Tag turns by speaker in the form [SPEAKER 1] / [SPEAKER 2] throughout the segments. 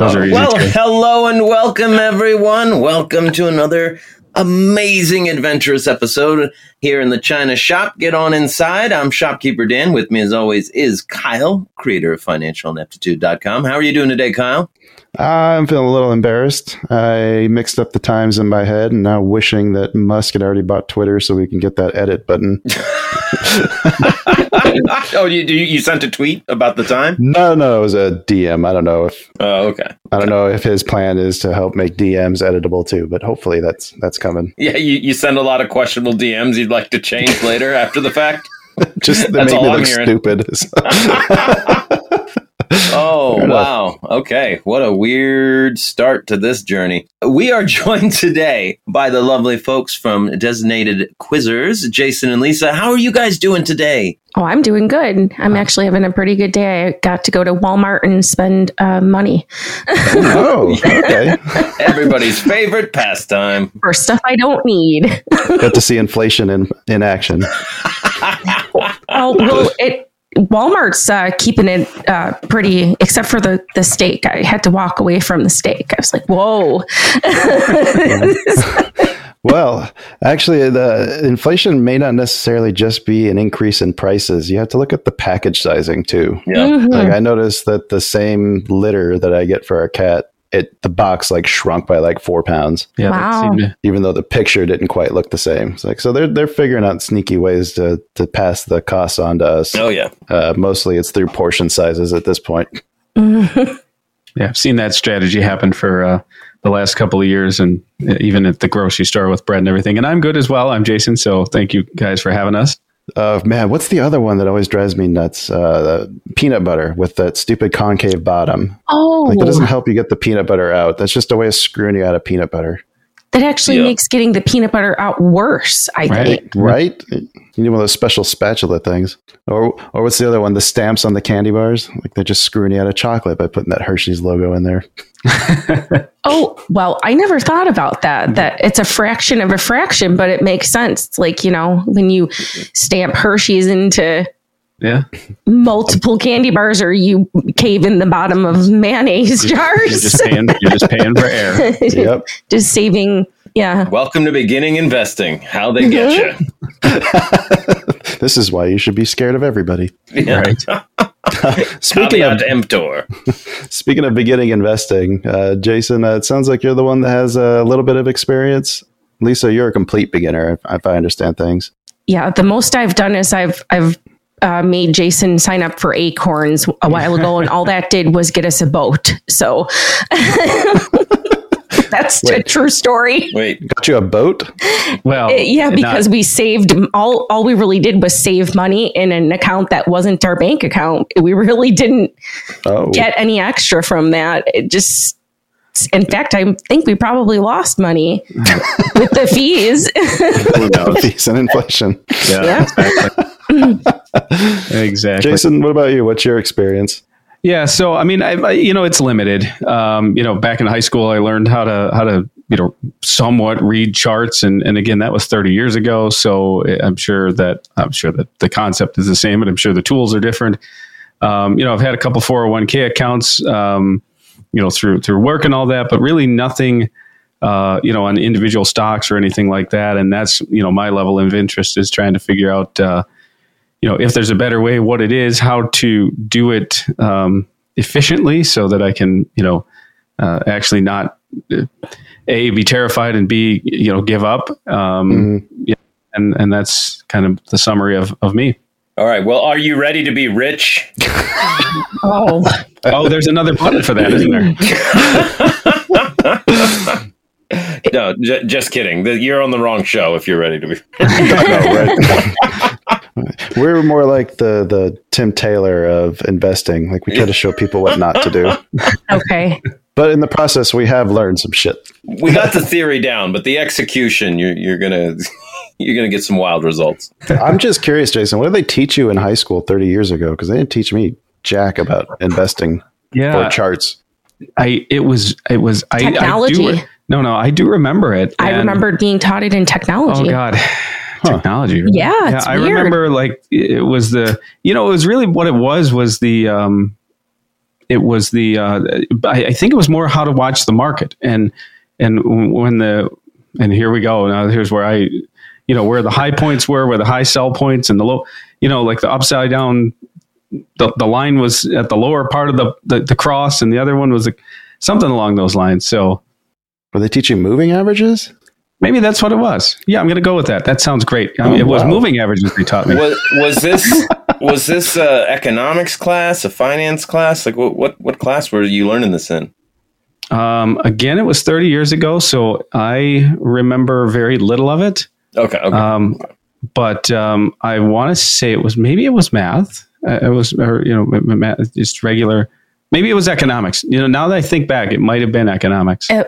[SPEAKER 1] Those are easy
[SPEAKER 2] well,
[SPEAKER 1] too.
[SPEAKER 2] hello and welcome, everyone. Welcome to another amazing, adventurous episode here in the China Shop. Get on inside. I'm Shopkeeper Dan. With me, as always, is Kyle, creator of FinancialIneptitude.com. How are you doing today, Kyle?
[SPEAKER 3] Uh, I'm feeling a little embarrassed. I mixed up the times in my head and now wishing that Musk had already bought Twitter so we can get that edit button.
[SPEAKER 2] oh, you, you you sent a tweet about the time?
[SPEAKER 3] No, no, it was a DM. I don't know if
[SPEAKER 2] Oh, okay.
[SPEAKER 3] I don't know if his plan is to help make DMs editable too, but hopefully that's that's coming.
[SPEAKER 2] Yeah, you, you send a lot of questionable DMs you'd like to change later after the fact.
[SPEAKER 3] Just to
[SPEAKER 2] That's
[SPEAKER 3] make me look
[SPEAKER 2] hearing.
[SPEAKER 3] stupid.
[SPEAKER 2] Oh, wow. Okay. What a weird start to this journey. We are joined today by the lovely folks from Designated Quizzers, Jason and Lisa. How are you guys doing today?
[SPEAKER 4] Oh, I'm doing good. I'm actually having a pretty good day. I got to go to Walmart and spend uh, money
[SPEAKER 3] oh, okay.
[SPEAKER 2] Everybody's favorite pastime.
[SPEAKER 4] for stuff I don't need.
[SPEAKER 3] Got to see inflation in in action.
[SPEAKER 4] Oh, well, it Walmart's uh, keeping it uh, pretty, except for the the steak. I had to walk away from the steak. I was like, "Whoa!"
[SPEAKER 3] Well, actually, the inflation may not necessarily just be an increase in prices. You have to look at the package sizing too.
[SPEAKER 2] Yeah.
[SPEAKER 4] Mhm.
[SPEAKER 3] Like I noticed that the same litter that I get for our cat, it the box like shrunk by like four pounds,
[SPEAKER 1] Yeah,
[SPEAKER 4] Wow.
[SPEAKER 1] seemed to-
[SPEAKER 3] even though the picture didn't quite look the same. It's like so they're they're figuring out sneaky ways to to pass the costs on to us.
[SPEAKER 2] Oh, yeah.
[SPEAKER 3] Uh, mostly it's through portion sizes at this point.
[SPEAKER 1] Yeah, I've seen that strategy happen for uh, the last couple of years, and uh, even at the grocery store with bread and everything. And I'm good as well. I'm Jason, so thank you guys for having us.
[SPEAKER 3] Uh, man, what's the other one that always drives me nuts? Uh, the peanut butter with that stupid concave bottom.
[SPEAKER 4] Oh,
[SPEAKER 3] Like that doesn't help you get the peanut butter out. That's just a way of screwing you out of peanut butter,
[SPEAKER 4] that actually
[SPEAKER 2] Yeah.
[SPEAKER 4] makes getting the peanut butter out worse. I
[SPEAKER 1] Right.
[SPEAKER 4] think.
[SPEAKER 3] right? You need one of those special spatula things. Or or what's the other one? The stamps on the candy bars. Like they're just screwing you out of chocolate by putting that Hershey's logo in there.
[SPEAKER 4] Oh, well, I never thought about that. Mm-hmm. That it's a fraction of a fraction, but it makes sense. It's like, you know, when you stamp Hershey's into
[SPEAKER 1] Yeah,
[SPEAKER 4] multiple candy bars or you cave in the bottom of mayonnaise
[SPEAKER 1] you're
[SPEAKER 4] jars.
[SPEAKER 1] just paying. You're just paying for air.
[SPEAKER 3] Yep.
[SPEAKER 4] Just saving, yeah.
[SPEAKER 2] Welcome to beginning investing. How they get mm-hmm. you.
[SPEAKER 3] this is why you should be scared of everybody.
[SPEAKER 1] Right.
[SPEAKER 3] Speaking of
[SPEAKER 2] Caveat emptor.
[SPEAKER 3] speaking of beginning investing, uh, Jason, uh, it sounds like you're the one that has a little bit of experience. Lisa, you're a complete beginner, if, if I understand things.
[SPEAKER 4] Yeah. The most I've done is I've, I've, uh, made Jason sign up for Acorns a while ago, and all that did was get us a boat. So that's a true story.
[SPEAKER 2] Wait.
[SPEAKER 3] Got you a boat?
[SPEAKER 1] Well,
[SPEAKER 4] yeah,
[SPEAKER 1] not-
[SPEAKER 4] because we saved all. All we really did was save money in an account that wasn't our bank account. We really didn't
[SPEAKER 3] Oh,
[SPEAKER 4] get any extra from that. It just, in fact, I think we probably lost money with the fees.
[SPEAKER 1] who
[SPEAKER 3] fees and inflation.
[SPEAKER 1] Yeah, exactly. exactly.
[SPEAKER 3] Jason, what about you? What's your experience?
[SPEAKER 1] Yeah, so I mean, I, I, you know, it's limited. Um, you know, back in high school, I learned how to how to you know somewhat read charts, and and again, that was thirty years ago. So I'm sure that I'm sure that the concept is the same, but I'm sure the tools are different. Um, you know, I've had a couple 401k accounts, um, you know, through through work and all that, but really nothing. Uh, you know, on individual stocks or anything like that, and that's you know my level of interest is trying to figure out uh, you know if there's a better way what it is how to do it um, efficiently so that i can you know uh, actually not uh, a be terrified and b you know give up um,
[SPEAKER 3] Mhm.
[SPEAKER 1] yeah, and and that's kind of the summary of of me.
[SPEAKER 2] All right. Well, are you ready to be rich?
[SPEAKER 4] Oh,
[SPEAKER 1] Oh, there's another button for that, isn't there?
[SPEAKER 2] No, j- just kidding. The- You're on the wrong show if you're ready to be.
[SPEAKER 3] We're more like the the Tim Taylor of investing. Like we try to show people what not to do,
[SPEAKER 4] okay.
[SPEAKER 3] but in the process, we have learned some shit.
[SPEAKER 2] We got the theory down, but the execution, you're, you're gonna you're gonna get some wild results.
[SPEAKER 3] I'm just curious, Jason. What did they teach you in high school 30 years ago? Because they didn't teach me jack about investing
[SPEAKER 1] Yeah,
[SPEAKER 3] or charts.
[SPEAKER 1] I it was it was I, I
[SPEAKER 4] Technology.
[SPEAKER 1] do, no, no, I do remember it.
[SPEAKER 4] I
[SPEAKER 1] and-
[SPEAKER 4] remembered being taught it in technology.
[SPEAKER 1] Oh
[SPEAKER 4] technology.
[SPEAKER 1] God, technology.
[SPEAKER 4] Yeah, it's
[SPEAKER 1] I
[SPEAKER 4] weird.
[SPEAKER 1] remember like it was the you know it was really what it was was the um it was the uh I, I think it was more how to watch the market and and when the and here we go now here's where I you know where the high points were where the high sell points and the low you know like the upside down the, the line was at the lower part of the, the the cross and the other one was like, something along those lines so
[SPEAKER 3] Were they teaching moving averages?
[SPEAKER 1] Maybe that's what it was yeah I'm gonna go with that that sounds great I mean,
[SPEAKER 3] Oh,
[SPEAKER 1] it was
[SPEAKER 3] wow.
[SPEAKER 1] moving averages they taught me
[SPEAKER 2] Was was this was this uh, economics class, a finance class? Like what what what class were you learning this in?
[SPEAKER 1] Um, again, it was 30 years ago, so I remember very little of it.
[SPEAKER 2] Okay, okay.
[SPEAKER 1] Um, but um, I want to say it was maybe it was math. Uh, it was, or, you know, math, just regular. Maybe it was economics. You know, now that I think back, it might have been economics.
[SPEAKER 4] Uh,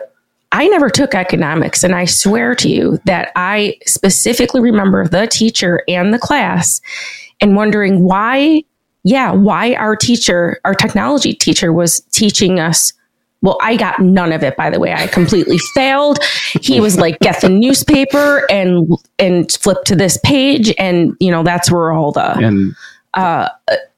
[SPEAKER 4] I never took economics, and I swear to you that I specifically remember the teacher and the class and wondering why, yeah, why our teacher, our technology teacher, was teaching us. Well, I got none of it, by the way. I completely failed. He was like, get the newspaper and and flip to this page, and you know that's where all the
[SPEAKER 1] And uh,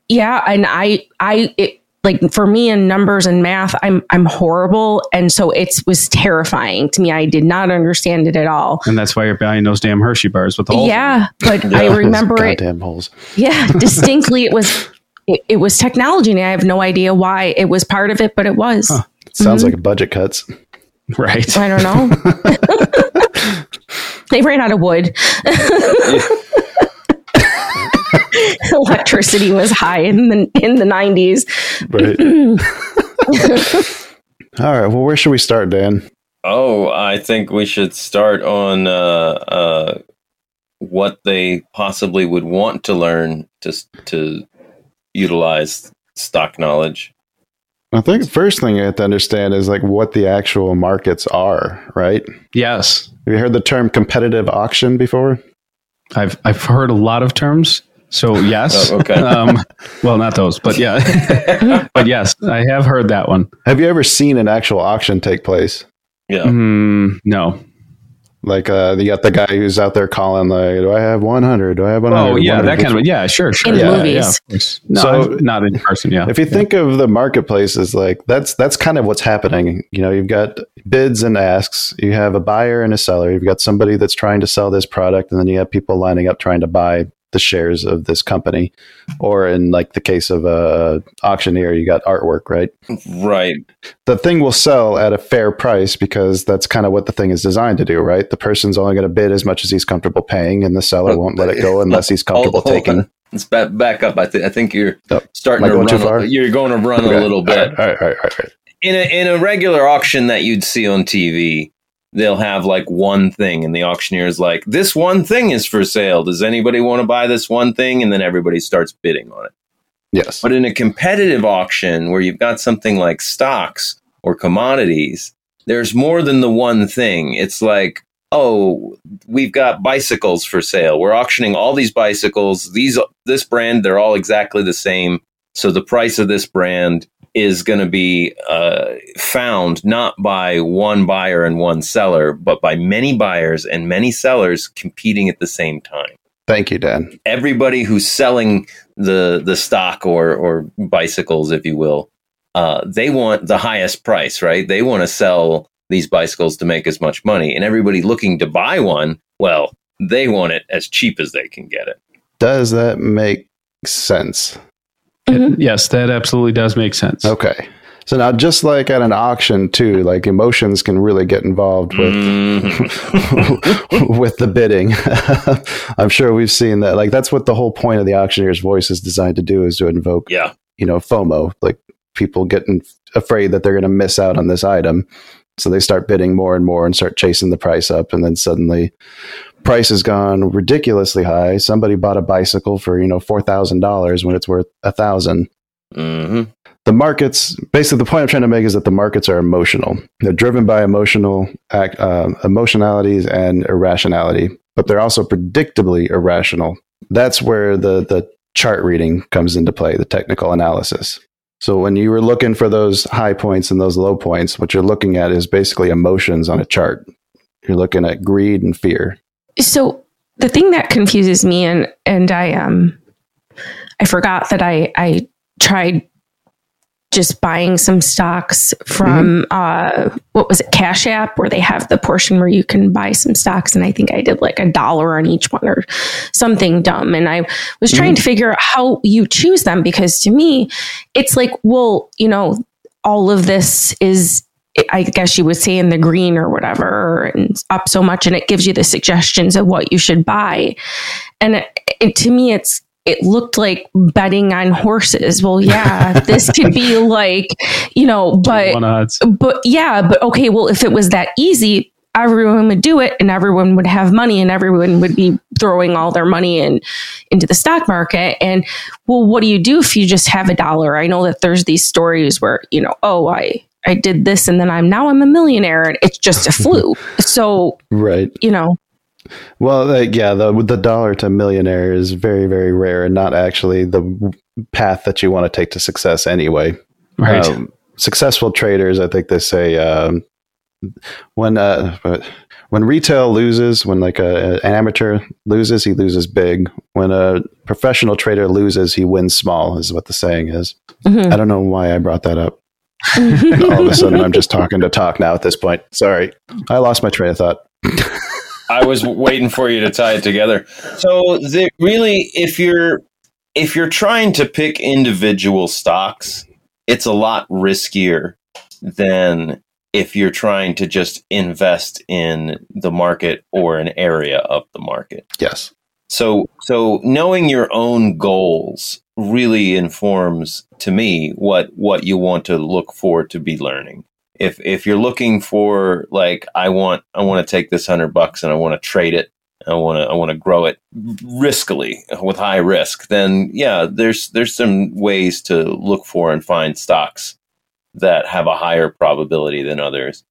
[SPEAKER 4] yeah and i i it, like for me in numbers and math i'm i'm horrible and so it was terrifying to me i did not understand it at all
[SPEAKER 1] and that's why you're buying those damn Hershey bars with the holes. in them.
[SPEAKER 4] yeah but i remember it
[SPEAKER 3] Goddamn holes.
[SPEAKER 4] yeah distinctly it was it, it was technology and i have no idea why it was part of it but it was
[SPEAKER 3] Sounds
[SPEAKER 4] Mm-hmm.
[SPEAKER 3] like budget cuts.
[SPEAKER 1] Right.
[SPEAKER 4] i don't know they ran out of wood electricity was high in the in the 90s
[SPEAKER 3] Right. All right. Well, where should we start, Dan?
[SPEAKER 2] Oh, I think we should start on uh, uh, what they possibly would want to learn to to utilize stock knowledge.
[SPEAKER 3] I think the first thing you have to understand is like what the actual markets are, right?
[SPEAKER 1] Yes.
[SPEAKER 3] Have you heard the term competitive auction before?
[SPEAKER 1] I've I've heard a lot of terms. So yes.
[SPEAKER 2] Oh, okay.
[SPEAKER 1] Um, well, not those, but yeah. but yes, I have heard that one.
[SPEAKER 3] Have you ever seen an actual auction take place?
[SPEAKER 2] Yeah,
[SPEAKER 1] Mm, no.
[SPEAKER 3] Like uh, you got the guy who's out there calling, like, "Do I have 100? Do I have 100?"
[SPEAKER 1] Oh yeah, that kind of yeah, sure, sure.
[SPEAKER 4] In
[SPEAKER 1] yeah,
[SPEAKER 4] movies.
[SPEAKER 1] yeah, of. No,
[SPEAKER 3] So-
[SPEAKER 1] I've- not in person. Yeah.
[SPEAKER 3] If you think of the marketplaces, like that's that's kind of what's happening. You know, you've got bids and asks. You have a buyer and a seller. You've got somebody that's trying to sell this product, and then you have people lining up trying to buy the shares of this company. Or in like the case of a auctioneer, you got artwork, right?
[SPEAKER 2] right.
[SPEAKER 3] the thing will sell at a fair price because that's kind of what the thing is designed to do, right? The person's only going to bid as much as he's comfortable paying, and the seller won't let it go unless he's comfortable
[SPEAKER 2] Hold- hold
[SPEAKER 3] taking.
[SPEAKER 2] on. Let's back, back up. I, th- I think you're
[SPEAKER 3] Oh,
[SPEAKER 2] starting to run. A, you're going to run
[SPEAKER 3] Okay.
[SPEAKER 2] a little bit.
[SPEAKER 3] All right, all right, all right, all right.
[SPEAKER 2] in a in a regular auction that you'd see on TV, they'll have like one thing, and the auctioneer is like, "This one thing is for sale. Does anybody want to buy this one thing?" And then everybody starts bidding on it.
[SPEAKER 3] Yes.
[SPEAKER 2] But in a competitive auction where you've got something like stocks or commodities, there's more than the one thing. It's like, oh, we've got bicycles for sale. We're auctioning all these bicycles. These this brand, they're all exactly the same. So the price of this brand is going to be uh, found not by one buyer and one seller, but by many buyers and many sellers competing at the same time
[SPEAKER 3] Thank you, Dan.
[SPEAKER 2] everybody who's selling the the stock or or bicycles, if you will, uh, they want the highest price, right? They want to sell these bicycles to make as much money, and everybody looking to buy one, well, they want it as cheap as they can get it.
[SPEAKER 3] Does that make sense?
[SPEAKER 1] It- yes, that absolutely does make sense.
[SPEAKER 3] Okay. So now, just like at an auction too, like emotions can really get involved with
[SPEAKER 2] Mhm.
[SPEAKER 3] with the bidding. I'm sure we've seen that. Like that's what the whole point of the auctioneer's voice is designed to do is to invoke,
[SPEAKER 2] yeah.
[SPEAKER 3] you know, FOMO, like people getting afraid that they're going to miss out on this item. So they start bidding more and more and start chasing the price up, and then suddenly price has gone ridiculously high. Somebody bought a bicycle for you know four thousand dollars when it's worth a thousand.
[SPEAKER 2] Hmm
[SPEAKER 3] the markets basically the point i'm trying to make is that the markets are emotional. They're driven by emotional act, uh, emotionalities and irrationality but they're also predictably irrational. That's where the the chart reading comes into play the technical analysis. So when you were looking for those high points and those low points what you're looking at is basically emotions on a chart. You're looking at greed and fear
[SPEAKER 4] So the thing that confuses me and and I um I forgot that I I tried just buying some stocks from uh what was it Cash App where they have the portion where you can buy some stocks and I think I did like a dollar on each one or something dumb. And I was trying to figure out how you choose them because to me it's like well you know all of this is I guess you would say in the green or whatever, and up so much, and it gives you the suggestions of what you should buy. And it, it, to me, it's it looked like betting on horses. Well, yeah, this could be like you know, but but yeah, but okay, well, if it was that easy, everyone would do it and everyone would have money and everyone would be throwing all their money in into the stock market. And well, what do you do if you just have a dollar? I know that there's these stories where, you know, oh, I I did this and then I'm now I'm a millionaire and it's just a fluke. so,
[SPEAKER 3] right
[SPEAKER 4] you know,
[SPEAKER 3] Well, like, yeah, the the dollar to millionaire is very very rare and not actually the path that you want to take to success anyway.
[SPEAKER 1] Right.
[SPEAKER 3] Um, successful traders, I think they say um, when uh, when retail loses, when like a, an amateur loses, he loses big. When a professional trader loses, he wins small. Is what the saying is.
[SPEAKER 4] mhm.
[SPEAKER 3] I don't know why I brought that up. All of a sudden, I'm just talking to talk now. At this point, sorry, I lost my train of thought.
[SPEAKER 2] I was waiting for you to tie it together. So the, really, if you're if you're trying to pick individual stocks, it's a lot riskier than if you're trying to just invest in the market or an area of the market.
[SPEAKER 3] Yes.
[SPEAKER 2] So so knowing your own goals really informs to me what what you want to look for to be learning. If if you're looking for like I want I want to take this 100 bucks and I want to trade it, I want to I want to grow it riskily with high risk, then yeah, there's there's some ways to look for and find stocks that have a higher probability than others.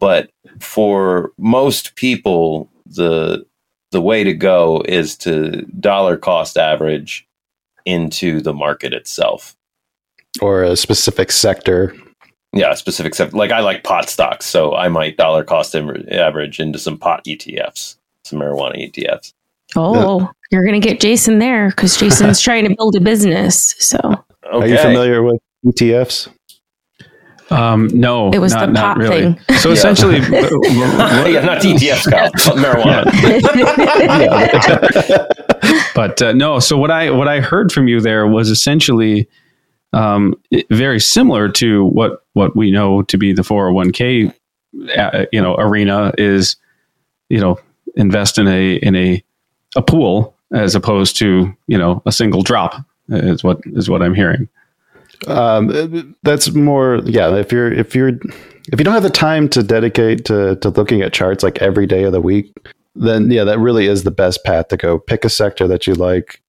[SPEAKER 2] But for most people, the the way to go is to dollar cost average into the market itself.
[SPEAKER 3] Or a specific sector.
[SPEAKER 2] Yeah, specific stuff. Like I like pot stocks, so I might dollar cost average into some pot ETFs, some marijuana ETFs.
[SPEAKER 4] oh, you're going to get Jason there because Jason's trying to build a business. So
[SPEAKER 2] Okay.
[SPEAKER 3] Are you familiar with ETFs?
[SPEAKER 1] Um, no,
[SPEAKER 4] It was
[SPEAKER 1] not,
[SPEAKER 4] the
[SPEAKER 1] not
[SPEAKER 4] pot
[SPEAKER 1] really.
[SPEAKER 4] thing.
[SPEAKER 1] So
[SPEAKER 2] Yeah.
[SPEAKER 1] essentially,
[SPEAKER 2] yeah, not ETFs, Kyle, but marijuana.
[SPEAKER 1] but uh, no. So what I what I heard from you there was essentially um, very similar to what what we know to be the 401k uh, you know arena is you know invest in a in a a pool as opposed to you know a single drop is what is what I'm hearing.
[SPEAKER 3] Um, that's more, yeah. If you're if you're if you don't have the time to dedicate to to looking at charts like every day of the week, then yeah, that really is the best path to go. Pick a sector that you like,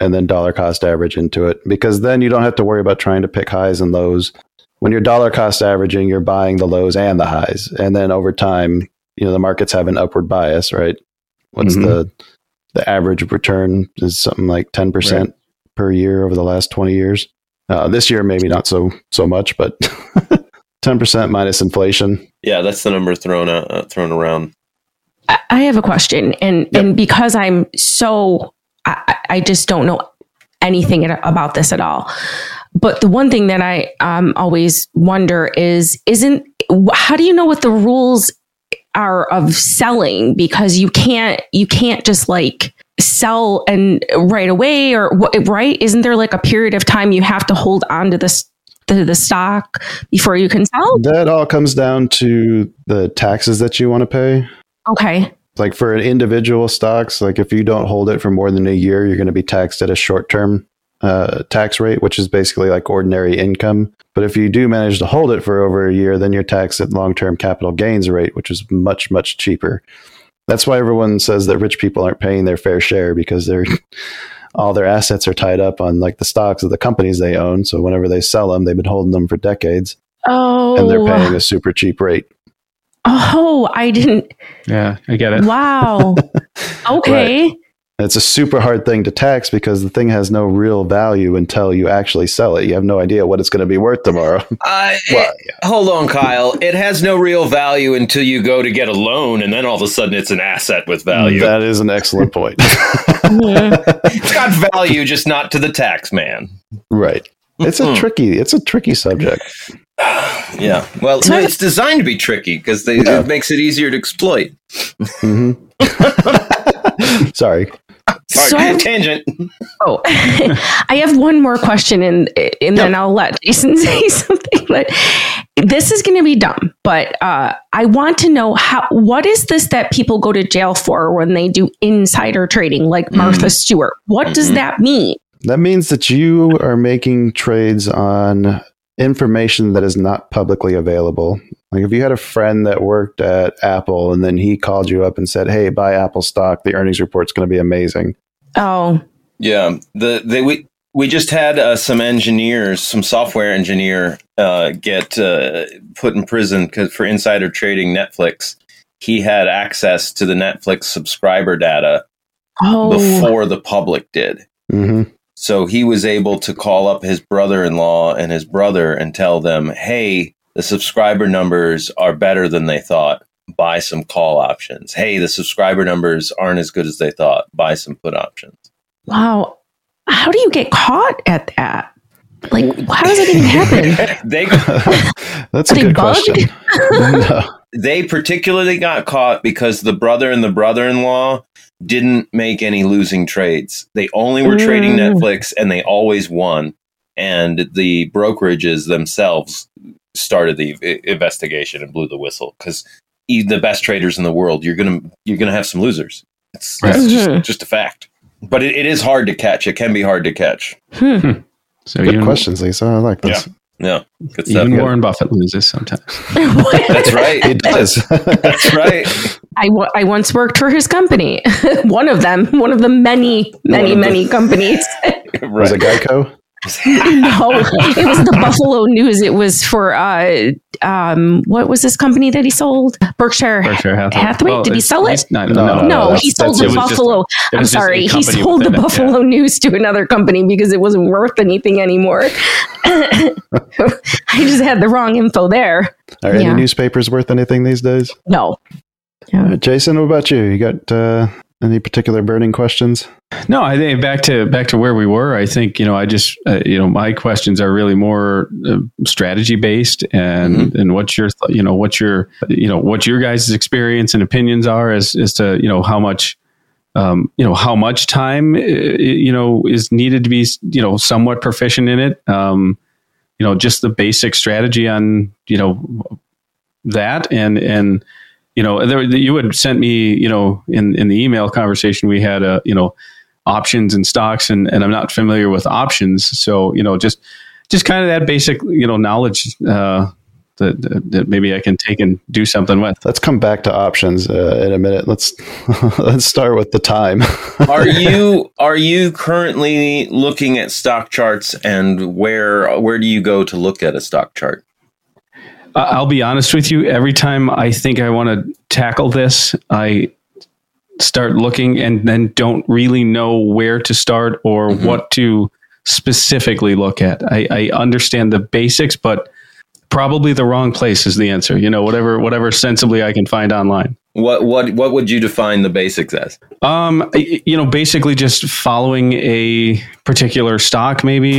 [SPEAKER 3] and then dollar cost average into it, because then you don't have to worry about trying to pick highs and lows. When you're dollar cost averaging, you're buying the lows and the highs, and then over time, you know the markets have an upward bias, right? What's
[SPEAKER 1] Mhm.
[SPEAKER 3] the the average return is something like ten percent per year over the last twenty years. Uh, this year, maybe not so so much, but ten percent minus inflation.
[SPEAKER 2] yeah, that's the number thrown out, uh, thrown around.
[SPEAKER 4] I- I have a question, and
[SPEAKER 3] Yep.
[SPEAKER 4] and because I'm so, I, I- I just don't know anything about this at all. But the one thing that I um, always wonder is, isn't how do you know what the rules are of selling? Because you can't you can't just like sell and right away or what right isn't there like a period of time you have to hold on to this the, the stock before you can sell?
[SPEAKER 3] That all comes down to the taxes that you want to pay.
[SPEAKER 4] Okay.
[SPEAKER 3] Like for an individual stocks, like if you don't hold it for more than a year, you're going to be taxed at a short term uh, tax rate, which is basically like ordinary income. But if you do manage to hold it for over a year, then you're taxed at long term capital gains rate, which is much, much cheaper. That's why everyone says that rich people aren't paying their fair share because they're all their assets are tied up on like the stocks of the companies they own. So whenever they sell them, they've been holding them for decades
[SPEAKER 4] Oh.
[SPEAKER 3] and they're paying a super cheap rate.
[SPEAKER 4] Oh, I didn't.
[SPEAKER 1] Yeah, I get it.
[SPEAKER 4] Wow. Okay.
[SPEAKER 3] And it's a super hard thing to tax because the thing has no real value until you actually sell it. You have no idea what it's going to be worth tomorrow.
[SPEAKER 2] Uh,
[SPEAKER 3] Well,
[SPEAKER 2] it- hold on, Kyle. It has no real value until you go to get a loan, and then all of a sudden it's an asset with value.
[SPEAKER 3] That is an excellent point.
[SPEAKER 2] It's got value, just not to the tax man.
[SPEAKER 3] right. It's a
[SPEAKER 2] Mhm.
[SPEAKER 3] tricky. It's a tricky subject.
[SPEAKER 2] Yeah. Well, no, it's designed to be tricky because
[SPEAKER 3] Yeah.
[SPEAKER 2] it makes it easier to exploit.
[SPEAKER 3] hmm Sorry.
[SPEAKER 2] Sorry,
[SPEAKER 4] So I-
[SPEAKER 2] tangent.
[SPEAKER 4] Oh, I have one more question, and and then I'll let Jason say something. But this is going to be dumb. But uh, I want to know how. What is this that people go to jail for when they do insider trading, like Martha Stewart? What does
[SPEAKER 2] Mhm.
[SPEAKER 4] that mean?
[SPEAKER 3] That means that you are making trades on information that is not publicly available. Like if you had a friend that worked at Apple and then he called you up and said, "Hey, buy Apple stock. The earnings report's going to be amazing."
[SPEAKER 4] Oh,
[SPEAKER 2] Yeah. The they we we just had uh, some engineers, some software engineer, uh, get uh, put in prison 'cause- for insider trading Netflix. He had access to the Netflix subscriber data
[SPEAKER 4] oh,
[SPEAKER 2] before the public did.
[SPEAKER 3] hmm
[SPEAKER 2] So he was able to call up his brother in law and his brother and tell them, hey, the subscriber numbers are better than they thought. Buy some call options. Hey, the subscriber numbers aren't as good as they thought. Buy some put options.
[SPEAKER 4] wow. How do you get caught at that? Like, how does it even happen?
[SPEAKER 2] they
[SPEAKER 3] That's a good
[SPEAKER 4] bugged?
[SPEAKER 3] question. no.
[SPEAKER 2] They particularly got caught because the brother and the brother-in-law didn't make any losing trades. They only were trading
[SPEAKER 4] Mm.
[SPEAKER 2] Netflix and they always won. And the brokerages themselves started the investigation and blew the whistle because even the best traders in the world, you're gonna you're gonna have some losers. It's, it's
[SPEAKER 4] Mhm.
[SPEAKER 2] just, just a fact. But it, it is hard to catch. It can be hard to catch.
[SPEAKER 4] Hmm.
[SPEAKER 1] So
[SPEAKER 3] Good
[SPEAKER 1] even,
[SPEAKER 3] questions, Lisa. I like this.
[SPEAKER 2] Yeah, good stuff.
[SPEAKER 1] even Warren Buffett loses sometimes.
[SPEAKER 2] That's right.
[SPEAKER 3] It does.
[SPEAKER 2] That's right.
[SPEAKER 4] I, w- I once worked for his company. one of them, one of the many, many,
[SPEAKER 2] One of the-
[SPEAKER 4] many companies.
[SPEAKER 3] Was it. Geico?
[SPEAKER 4] no, it was the Buffalo News. It was for uh, um, what was this company that he sold? Berkshire.
[SPEAKER 1] Berkshire Hathaway.
[SPEAKER 4] Hathaway? Did he sell it?
[SPEAKER 1] not-
[SPEAKER 3] No,
[SPEAKER 1] no,
[SPEAKER 3] no,
[SPEAKER 1] no.
[SPEAKER 4] No, he sold the
[SPEAKER 1] it was just-
[SPEAKER 4] Buffalo. I'm
[SPEAKER 1] was just a
[SPEAKER 4] sorry, he sold the
[SPEAKER 1] it,
[SPEAKER 4] Buffalo News to another company because it wasn't worth anything anymore. I just had the wrong info there.
[SPEAKER 3] Are any newspapers worth anything these days?
[SPEAKER 4] No.
[SPEAKER 3] Uh, Jason, what about you? You got uh, any particular burning questions?
[SPEAKER 1] No, I think back to back to where we were. I think you know, I just uh, you know, my questions are really more uh, strategy based, and and what's your you know what's your you know what your guys' experience and opinions are as as to you know how much um, you know how much time uh, you know is needed to be you know somewhat proficient in it. Um, you know, just the basic strategy on you know that and and you know there, you had sent me you know in in the email conversation we had a you know options and stocks and, and I'm not familiar with options. So, you know, just, just kind of that basic, you know, knowledge, uh, that, that, that maybe I can take and do something with.
[SPEAKER 3] Let's come back to options uh, in a minute. Let's let's start with the time.
[SPEAKER 2] are you are you currently looking at stock charts and where where do you go to look at a stock chart
[SPEAKER 1] I'll be honest with you. Every time I think I want to tackle this, I start looking and then don't really know where to start or
[SPEAKER 2] Mhm.
[SPEAKER 1] what to specifically look at. I, I understand the basics, but probably the wrong place is the answer. You know, whatever whatever sensibly I can find online.
[SPEAKER 2] What what what would you define the basics as
[SPEAKER 1] Um, you know, basically just following a particular stock, maybe.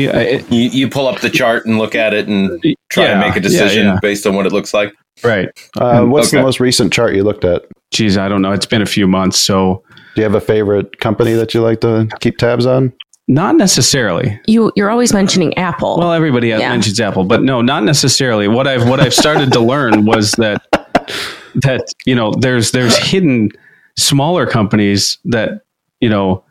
[SPEAKER 2] You, you pull up the chart and look at it and try
[SPEAKER 1] Yeah,
[SPEAKER 2] to make a decision
[SPEAKER 1] yeah.
[SPEAKER 2] based on what it looks like
[SPEAKER 1] Right.
[SPEAKER 3] Uh, what's the most recent chart you looked at?
[SPEAKER 1] Geez, I don't know. It's been a few months, so
[SPEAKER 3] Do you have a favorite company that you like to keep tabs on?
[SPEAKER 1] Not necessarily.
[SPEAKER 4] You you're always mentioning Apple.
[SPEAKER 1] Well, everybody
[SPEAKER 4] Yeah.
[SPEAKER 1] mentions Apple, but no, not necessarily. What I've what I've started to learn was that that you know there's there's hidden smaller companies that you know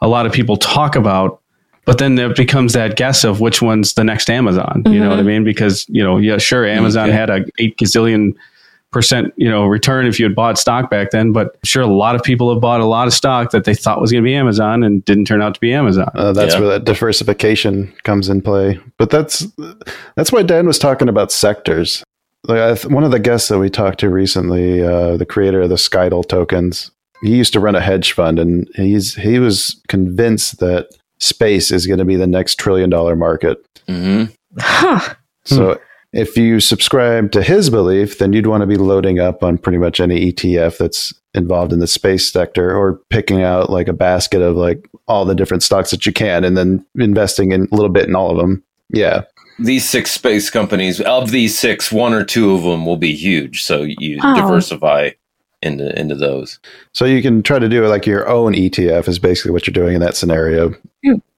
[SPEAKER 1] a lot of people talk about, but then there becomes that guess of which one's the next Amazon. You know what I mean? Because you know, yeah, sure, Amazon
[SPEAKER 2] Okay.
[SPEAKER 1] had a eight gazillion percent you know return if you had bought stock back then, but sure, a lot of people have bought a lot of stock that they thought was going to be Amazon and didn't turn out to be Amazon.
[SPEAKER 3] Uh, that's
[SPEAKER 2] Yeah.
[SPEAKER 3] where that diversification comes in play. But that's that's why Dan was talking about sectors. Like I th- one of the guests that we talked to recently, uh, the creator of the Skydle tokens, he used to run a hedge fund, and he's he was convinced that space is going to be the next trillion dollar market.
[SPEAKER 2] hmm
[SPEAKER 4] huh.
[SPEAKER 3] So if you subscribe to his belief, then you'd want to be loading up on pretty much any ETF that's involved in the space sector or picking out like a basket of like all the different stocks that you can and then investing in a little bit in all of them. Yeah.
[SPEAKER 2] These six space companies, of these six, one or two of them will be huge. So you
[SPEAKER 4] Oh.
[SPEAKER 2] diversify into into those.
[SPEAKER 3] So you can try to do like your own ETF is basically what you're doing in that scenario.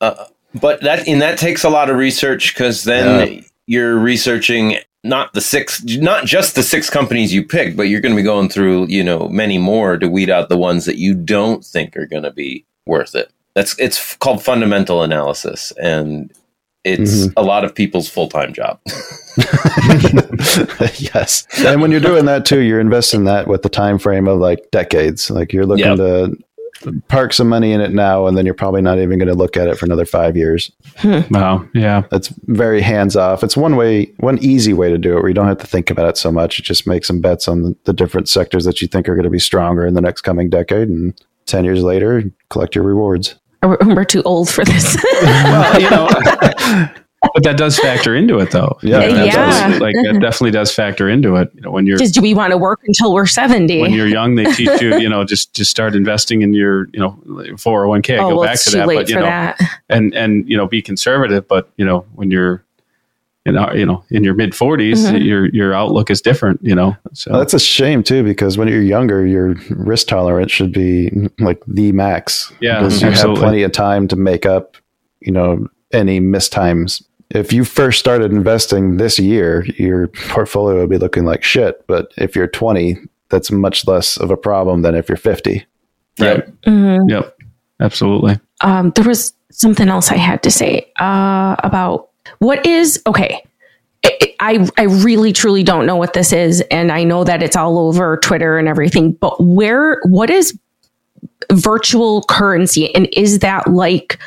[SPEAKER 2] Uh, but that and that takes a lot of research because then you're researching not the six, not just the six companies you pick, but you're going to be going through you know many more to weed out the ones that you don't think are going to be worth it. That's it's called fundamental analysis, and it's mm-hmm. a lot of people's full time job.
[SPEAKER 3] yes. And when you're doing that too, you're investing that with the time frame of like decades. Like you're looking
[SPEAKER 2] Yep.
[SPEAKER 3] to park some money in it now and then you're probably not even going to look at it for another 5 years. Hmm.
[SPEAKER 1] Wow, yeah,
[SPEAKER 3] That's very hands off. It's one way, one easy way to do it where you don't have to think about it so much. You just make some bets on the, the different sectors that you think are going to be stronger in the next coming decade. And 10 years later, collect your rewards.
[SPEAKER 4] We're we're too old for this.
[SPEAKER 1] well, you know, but that does factor into it, though.
[SPEAKER 3] Yeah,
[SPEAKER 1] Like, that
[SPEAKER 4] Yeah.
[SPEAKER 1] does- like that definitely does factor into it. You know, when you're
[SPEAKER 4] Just do we want to work until we're 70?
[SPEAKER 1] when you're young, they teach you, you know, just just start investing in your, you know, 401k.
[SPEAKER 4] oh,
[SPEAKER 1] go
[SPEAKER 4] well,
[SPEAKER 1] back
[SPEAKER 4] it's
[SPEAKER 1] to
[SPEAKER 4] too
[SPEAKER 1] that,
[SPEAKER 4] late
[SPEAKER 1] but you
[SPEAKER 4] for
[SPEAKER 1] know,
[SPEAKER 4] that.
[SPEAKER 1] and and you know, be conservative. But you know, when you're in our, you know in your mid 40s,
[SPEAKER 4] Mhm.
[SPEAKER 1] your your outlook is different. You know, so
[SPEAKER 3] Well, that's a shame too, because when you're younger, your risk tolerance should be like the max.
[SPEAKER 1] Yeah,
[SPEAKER 3] because you
[SPEAKER 1] absolutely.
[SPEAKER 3] have plenty of time to make up, you know, any missed times. If you first started investing this year, your portfolio would be looking like shit. But if you're 20, that's much less of a problem than if you're 50.
[SPEAKER 2] Right.
[SPEAKER 4] Mhm.
[SPEAKER 1] yep, absolutely.
[SPEAKER 4] um, there was something else I had to say uh, about what is okay. I- I really truly don't know what this is, and I know that it's all over Twitter and everything. But where what is virtual currency, and is that like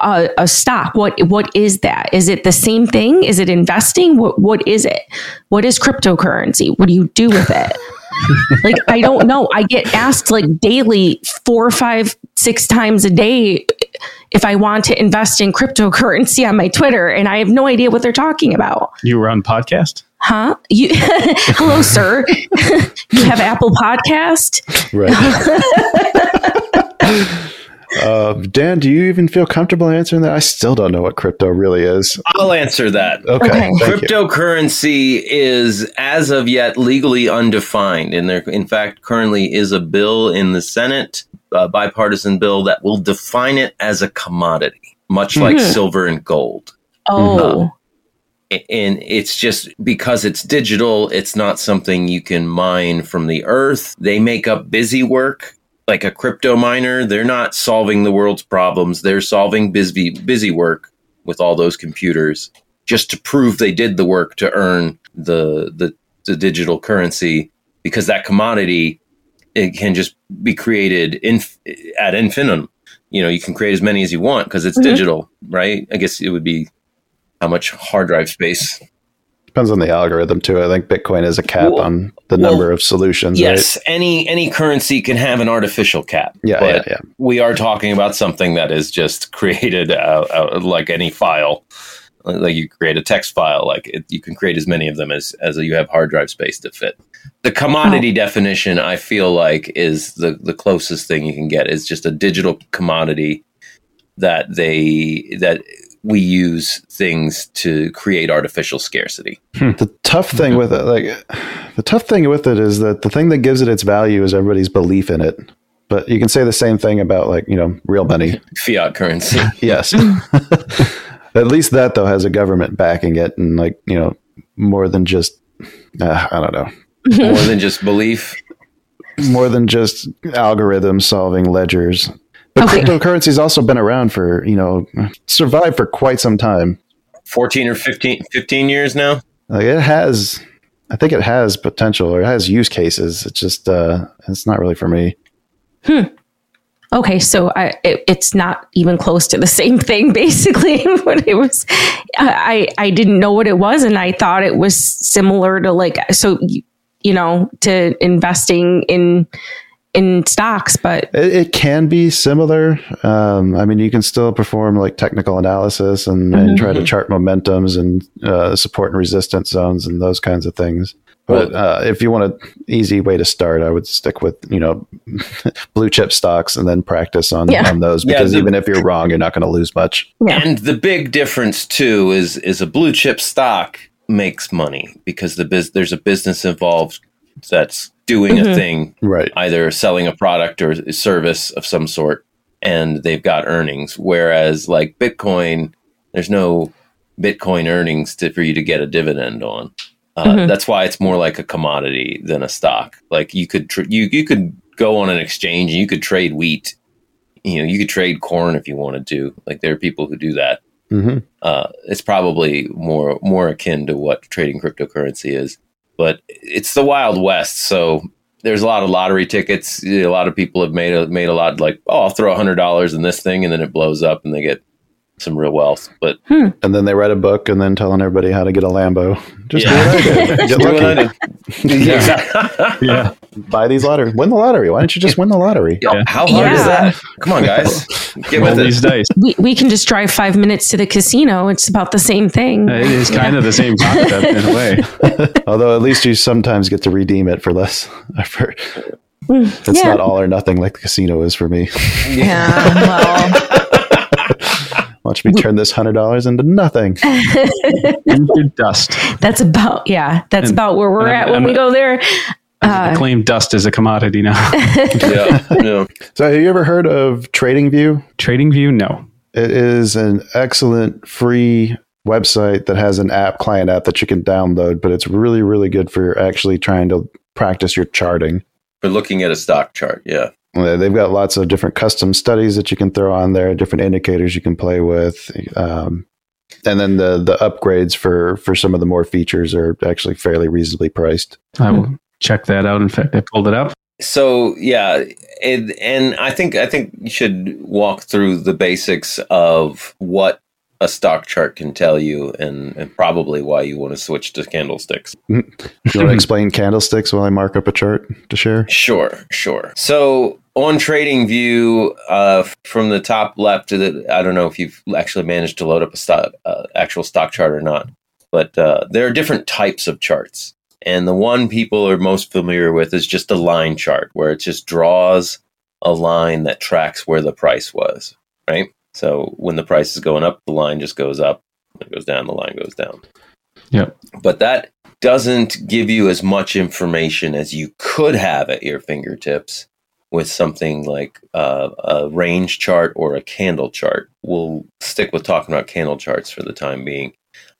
[SPEAKER 4] a, a stock? What what is that? Is it the same thing? Is it investing? What what is it? What is cryptocurrency? What do you do with it? like I don't know. I get asked like daily, four, five, six times a day if I want to invest in cryptocurrency on my Twitter, and I have no idea what they're talking about.
[SPEAKER 1] You were on podcast.
[SPEAKER 4] Huh? You, hello, sir. you have Apple Podcast.
[SPEAKER 3] Right. uh, Dan, do you even feel comfortable answering that? I still don't know what crypto really is.
[SPEAKER 2] I'll answer that.
[SPEAKER 3] Okay.
[SPEAKER 4] Okay.
[SPEAKER 3] thank you.
[SPEAKER 2] Cryptocurrency is, as of yet, legally undefined, and there, in fact, currently is a bill in the Senate, a bipartisan bill that will define it as a commodity, much like
[SPEAKER 4] Mhm.
[SPEAKER 2] silver and gold.
[SPEAKER 4] Oh,
[SPEAKER 2] A- And it's just because it's digital, it's not something you can mine from the earth. They make up busy work. Like a crypto miner, they're not solving the world's problems. They're solving busy busy work with all those computers just to prove they did the work to earn the the, the digital currency because that commodity it can just be created inf- ad infinitum. You know, you can create as many as you want because it's
[SPEAKER 4] Mhm.
[SPEAKER 2] digital, right? I guess it would be how much hard drive space.
[SPEAKER 3] Depends on the algorithm too. I think Bitcoin has a cap
[SPEAKER 2] Well-
[SPEAKER 3] on the
[SPEAKER 2] well,
[SPEAKER 3] number of solutions.
[SPEAKER 2] Yes, any any currency can have an artificial cap.
[SPEAKER 3] Yeah,
[SPEAKER 2] but
[SPEAKER 3] yeah, yeah.
[SPEAKER 2] we are talking about something that is just created out, out, like any file. Like you create a text file, like it, you can create as many of them as as you have hard drive space to fit. The commodity oh. definition, I feel like, is the the closest thing you can get. Is just a digital commodity that they that we use things to create artificial scarcity.
[SPEAKER 3] The tough thing with it, like the tough thing with it, is that the thing that gives it its value is everybody's belief in it. but you can say the same thing about like you know real money.
[SPEAKER 2] Fiat currency.
[SPEAKER 3] Yes. At least that though has a government backing it, and like you know more than just uh, I don't know
[SPEAKER 2] More than just belief.
[SPEAKER 3] more than just algorithms solving ledgers. But
[SPEAKER 4] Okay.
[SPEAKER 3] cryptocurrency's also been around for you know survived for quite some time.
[SPEAKER 2] 14 or 15, 15 years now.
[SPEAKER 3] Like it has, I think it has potential or it has use cases. It's just uh, it's not really for me. Hmm.
[SPEAKER 4] Okay, so I, it, it's not even close to the same thing, basically. But it was, I I didn't know what it was, and I thought it was similar to like so, you, you know, to investing in in stocks. But
[SPEAKER 3] It, it can be similar. Um, I mean, you can still perform like technical analysis and, and try to chart momentums and uh, support and resistance zones and those kinds of things. But uh, if you want an easy way to start, I would stick with you know blue chip stocks and then practice on,
[SPEAKER 4] Yeah.
[SPEAKER 3] on those
[SPEAKER 2] Yeah,
[SPEAKER 3] because
[SPEAKER 2] the-
[SPEAKER 3] even if you're wrong, you're not going to lose much.
[SPEAKER 4] Yeah.
[SPEAKER 2] And the big difference too is is a blue chip stock makes money because the biz, there's a business involved that's doing a thing,
[SPEAKER 3] Right.
[SPEAKER 2] either selling a product or a service of some sort, and they've got earnings. Whereas like Bitcoin, there's no Bitcoin earnings to, for you to get a dividend on. Uh, That's why it's more like a commodity than a stock. Like you could tr- you you could go on an exchange and you could trade wheat. You know, you could trade corn if you wanted to. Like there are people who do that.
[SPEAKER 3] hmm
[SPEAKER 2] Uh, it's probably more more akin to what trading cryptocurrency is, but it's the wild west. So there's a lot of lottery tickets. A lot of people have made a, made a lot like, oh, I'll throw hundred dollars in this thing, and then it blows up, and they get some real wealth. But hmm.
[SPEAKER 3] And then they write a book and then telling everybody how to get a Lambo. Just
[SPEAKER 2] Yeah.
[SPEAKER 3] do what I did. Get
[SPEAKER 2] Do what I
[SPEAKER 3] lucky.
[SPEAKER 2] did. Yeah.
[SPEAKER 1] Yeah.
[SPEAKER 3] Buy these lottery. Win the lottery. Why don't you just win the lottery?
[SPEAKER 2] Yo, How hard is that? Come on, guys, get
[SPEAKER 1] Roll
[SPEAKER 2] with
[SPEAKER 1] these
[SPEAKER 2] it.
[SPEAKER 1] dice.
[SPEAKER 4] we, we can just drive five minutes to the casino. It's about the same thing.
[SPEAKER 1] It is kind of the same concept in a way.
[SPEAKER 3] Although at least you sometimes get to redeem it for less. For, mm. it's
[SPEAKER 4] yeah.
[SPEAKER 3] not all or nothing like the casino is for me.
[SPEAKER 4] Yeah, well,
[SPEAKER 3] Watch me turn this hundred dollars into nothing.
[SPEAKER 1] Into dust.
[SPEAKER 4] that's about yeah, that's
[SPEAKER 1] And-
[SPEAKER 4] about where we're
[SPEAKER 1] and I'm-
[SPEAKER 4] at when
[SPEAKER 1] I'm-
[SPEAKER 4] we go there. Uh,
[SPEAKER 1] Claim dust as a commodity now.
[SPEAKER 2] Yeah, yeah.
[SPEAKER 3] So have you ever heard of TradingView?
[SPEAKER 1] Trading View, no.
[SPEAKER 3] It is an excellent free website that has an app, client app that you can download, but it's really, really good for actually trying to practice your charting.
[SPEAKER 2] For looking at a stock chart, yeah.
[SPEAKER 3] Uh, They've got lots of different custom studies that you can throw on there, different indicators you can play with. Um, and then the the upgrades for for some of the more features are actually fairly reasonably priced.
[SPEAKER 1] I will check that out. In fact, I pulled it up.
[SPEAKER 2] So yeah, it, and I think I think you should walk through the basics of what a stock chart can tell you, and, and probably why you want to switch to candlesticks.
[SPEAKER 3] You want to explain candlesticks while I mark up a chart to share?
[SPEAKER 2] Sure, sure. So on Trading View, uh, from the top left to the, I don't know if you've actually managed to load up a stock, uh, actual stock chart or not, but uh, there are different types of charts. And the one people are most familiar with is just a line chart, where it just draws a line that tracks where the price was, right? So when the price is going up, the line just goes up. When it goes down, the line goes down.
[SPEAKER 1] Yep.
[SPEAKER 2] But that doesn't give you as much information as you could have at your fingertips with something like uh, a range chart or a candle chart. We'll stick with talking about candle charts for the time being.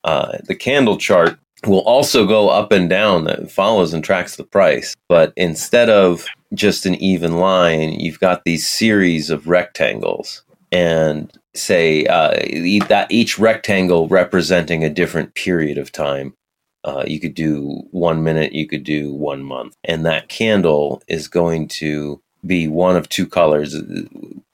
[SPEAKER 2] Uh, the candle chart will also go up and down that follows and tracks the price. But instead of just an even line, you've got these series of rectangles and say uh, that each rectangle representing a different period of time. Uh, you could do one minute, you could do one month, and that candle is going to be one of two colors, uh,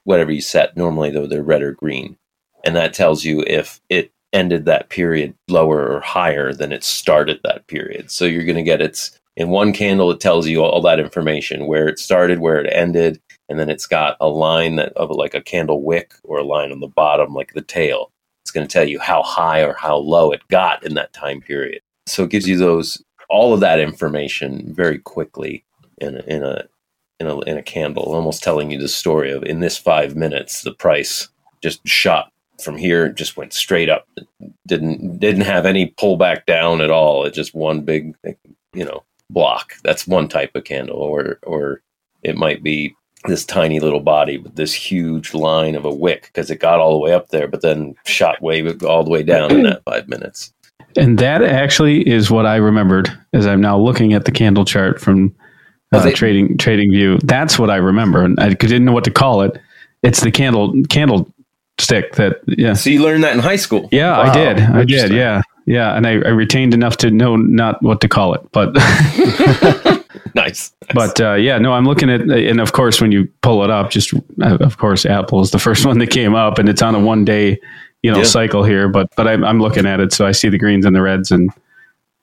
[SPEAKER 2] whatever you set. Normally, though, they're red or green, and that tells you if it ended that period lower or higher than it started that period. So you're going to get its in one candle. It tells you all that information where it started, where it ended, and then it's got a line that of like a candle wick or a line on the bottom, like the tail. It's going to tell you how high or how low it got in that time period. So it gives you those all of that information very quickly in a, in a in a in a candle, almost telling you the story of in this five minutes the price just shot from here, just went straight up. Didn't didn't have any pullback down at all. It just one big you know block. That's one type of candle, or or it might be this tiny little body with this huge line of a wick because it got all the way up there, but then shot way all the way down in that five minutes.
[SPEAKER 1] And that actually is what I remembered as I'm now looking at the candle chart from uh,
[SPEAKER 2] they-
[SPEAKER 1] trading trading view. That's what I remember, and I didn't know what to call it. It's the candle candle stick that yeah
[SPEAKER 2] So you learned that in high school.
[SPEAKER 1] yeah I did I did yeah yeah and I, I retained enough to know not what to call it but
[SPEAKER 2] Nice.
[SPEAKER 1] but uh, yeah no I'm looking at and of course when you pull it up just uh, of course Apple is the first one that came up and it's on a one day you know
[SPEAKER 2] Yeah.
[SPEAKER 1] cycle here but but I'm, I'm looking at it so I see the greens and the reds and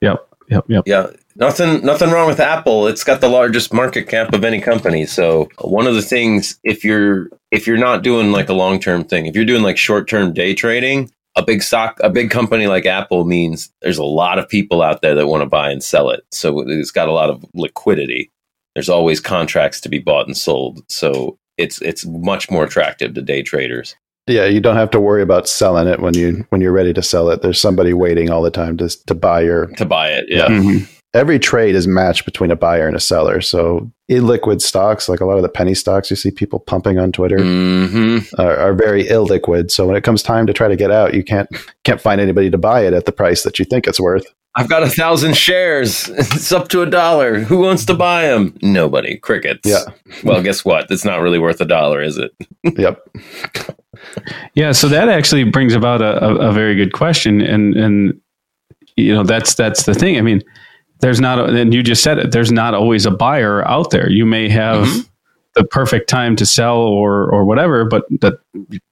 [SPEAKER 1] yep yep yep
[SPEAKER 2] Yeah, nothing nothing wrong with Apple. It's got the largest market cap of any company. So one of the things if you're if you're not doing like a long term thing, if you're doing like short term day trading, a big stock, a big company like Apple means there's a lot of people out there that want to buy and sell it. So it's got a lot of liquidity. There's always contracts to be bought and sold. So it's it's much more attractive to day traders.
[SPEAKER 3] Yeah, you don't have to worry about selling it when you when you're ready to sell it. There's somebody waiting all the time to to buy your.
[SPEAKER 2] To buy it, yeah.
[SPEAKER 1] Mhm.
[SPEAKER 3] Every trade is matched between a buyer and a seller. So illiquid stocks, like a lot of the penny stocks you see people pumping on Twitter,
[SPEAKER 2] hmm
[SPEAKER 3] are, are very illiquid. So when it comes time to try to get out, you can't can't find anybody to buy it at the price that you think it's worth.
[SPEAKER 2] I've got a thousand shares. It's up to a dollar. Who wants to buy them? Nobody. Crickets.
[SPEAKER 3] Yeah.
[SPEAKER 2] Well, guess what? It's not really worth a dollar, is it?
[SPEAKER 3] Yep.
[SPEAKER 1] Yeah, so that actually brings about a, a, a very good question, and and you know that's that's the thing. I mean, there's not, a, and you just said it. There's not always a buyer out there. You may have
[SPEAKER 2] Mhm.
[SPEAKER 1] the perfect time to sell or or whatever, but that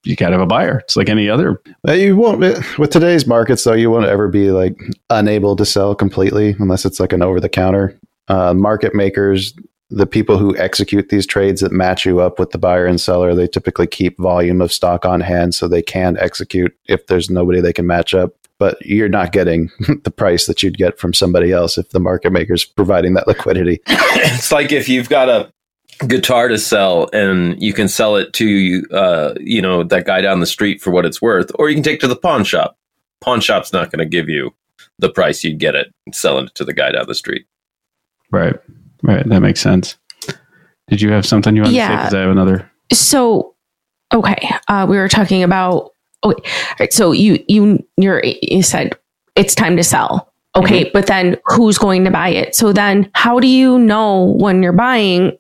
[SPEAKER 1] you got to have a buyer. It's like any other.
[SPEAKER 3] You won't with today's markets though. You won't ever be like unable to sell completely unless it's like an over the counter. Uh, market makers, the people who execute these trades that match you up with the buyer and seller, they typically keep volume of stock on hand so they can execute if there's nobody they can match up. But you're not getting the price that you'd get from somebody else if the market maker's providing that liquidity.
[SPEAKER 2] it's like if you've got a guitar to sell and you can sell it to uh, you know that guy down the street for what it's worth, or you can take it to the pawn shop. Pawn shop's not going to give you the price you'd get it selling it to the guy down the street.
[SPEAKER 1] Right, right. That makes sense. Did you have something you want to say? Because I have another.
[SPEAKER 4] so okay uh we were talking about okay. All right. So you you you're you said it's time to sell. Okay. But then who's going to buy it? So then how do you know when you're buying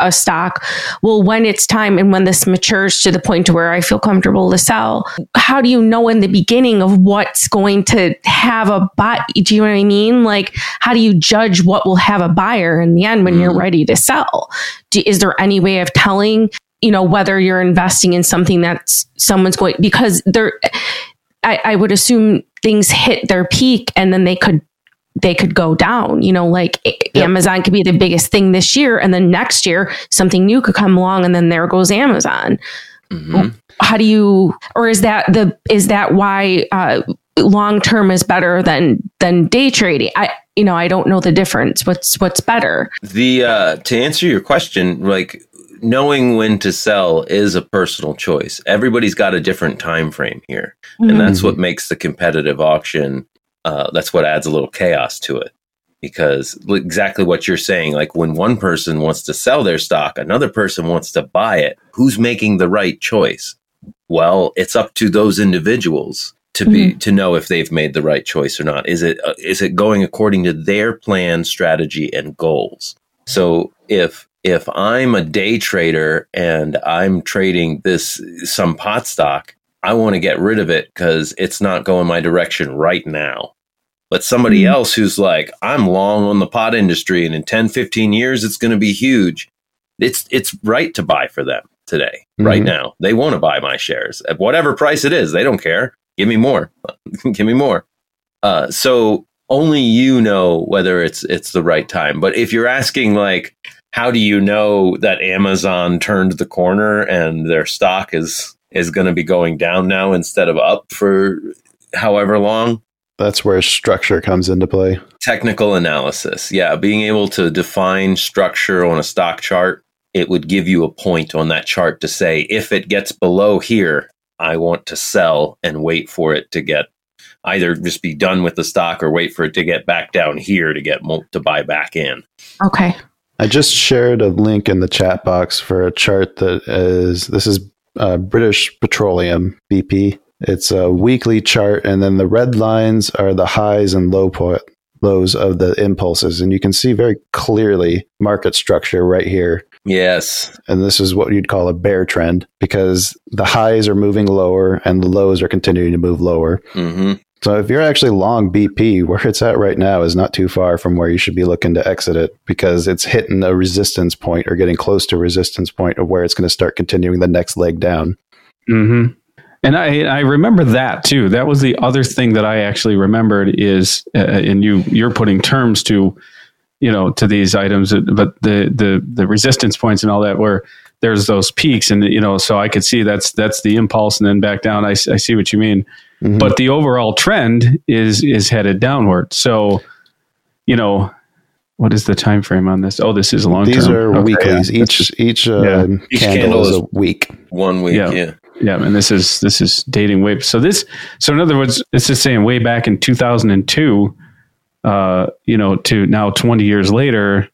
[SPEAKER 4] a stock? Well when it's time and when this matures to the point to where i feel comfortable to sell. How do you know in the beginning of what's going to have a buy? Do you know what i mean? Like how do you judge what will have a buyer in the end when you're
[SPEAKER 2] Mm.
[SPEAKER 4] ready to sell? Do, is there any way of telling you know whether you're investing in something that's someone's going because there I, I would assume things hit their peak and then they could they could go down you know like
[SPEAKER 3] Yep.
[SPEAKER 4] amazon could be the biggest thing this year and then next year something new could come along and then there goes amazon
[SPEAKER 2] Mhm.
[SPEAKER 4] how do you or is that the is that why uh long term is better than than day trading i you know i don't know the difference what's what's better
[SPEAKER 2] The uh, to answer your question, like knowing when to sell is a personal choice. Everybody's got a different time frame here, and that's what makes the competitive auction. Uh, that's what adds a little chaos to it, because exactly what you're saying. Like when one person wants to sell their stock, another person wants to buy it. Who's making the right choice? Well, it's up to those individuals to be to know if they've made the right choice or not. Is it uh, is it going according to their plan, strategy, and goals? So if if I'm a day trader and I'm trading this some pot stock, I want to get rid of it because it's not going my direction right now. But somebody
[SPEAKER 4] Mhm.
[SPEAKER 2] else who's like, I'm long on the pot industry and in 10, 15 years it's going to be huge. It's it's right to buy for them today, right
[SPEAKER 3] Mhm.
[SPEAKER 2] now. They want to buy my shares at whatever price it is. They don't care. Give me more. Give me more. Uh, so only you know whether it's it's the right time. But if you're asking like, how do you know that Amazon turned the corner and their stock is is going to be going down now instead of up for however long?
[SPEAKER 3] That's where structure comes into play.
[SPEAKER 2] Technical analysis. Yeah, being able to define structure on a stock chart, it would give you a point on that chart to say if it gets below here, I want to sell and wait for it to get either just be done with the stock or wait for it to get back down here to get to buy back in.
[SPEAKER 4] okay
[SPEAKER 3] I just shared a link in the chat box for a chart that is this is uh, British Petroleum BP. It's a weekly chart, and then the red lines are the highs and low point lows of the impulses, and you can see very clearly market structure right here.
[SPEAKER 2] Yes.
[SPEAKER 3] And this is what you'd call a bear trend because the highs are moving lower and the lows are continuing to move lower.
[SPEAKER 2] hmm
[SPEAKER 3] So if you're actually long BP, where it's at right now is not too far from where you should be looking to exit it because it's hitting a resistance point or getting close to resistance point of where it's going to start continuing the next leg down.
[SPEAKER 1] hmm And I I remember that too. That was the other thing that I actually remembered is, uh, and you you're putting terms to, you know, to these items, uh, but the the the resistance points and all that where there's those peaks, and you know, so I could see that's that's the impulse, and then back down. I, I see what you mean,
[SPEAKER 3] Mhm.
[SPEAKER 1] but the overall trend is is headed downward. So, you know. What is the time frame on this? Oh, this is a long term.
[SPEAKER 3] These are
[SPEAKER 1] Okay,
[SPEAKER 3] weeklies.
[SPEAKER 1] yeah.
[SPEAKER 3] Each each, uh,
[SPEAKER 1] Yeah.
[SPEAKER 2] Each
[SPEAKER 3] candle,
[SPEAKER 2] candle
[SPEAKER 3] is
[SPEAKER 2] is-
[SPEAKER 3] a week.
[SPEAKER 2] One week.
[SPEAKER 1] Yeah.
[SPEAKER 2] Yeah.
[SPEAKER 1] Yeah, and this is this is dating way. So this, so in other words, this is saying way back in 2002, uh, you know, to now 20 years later,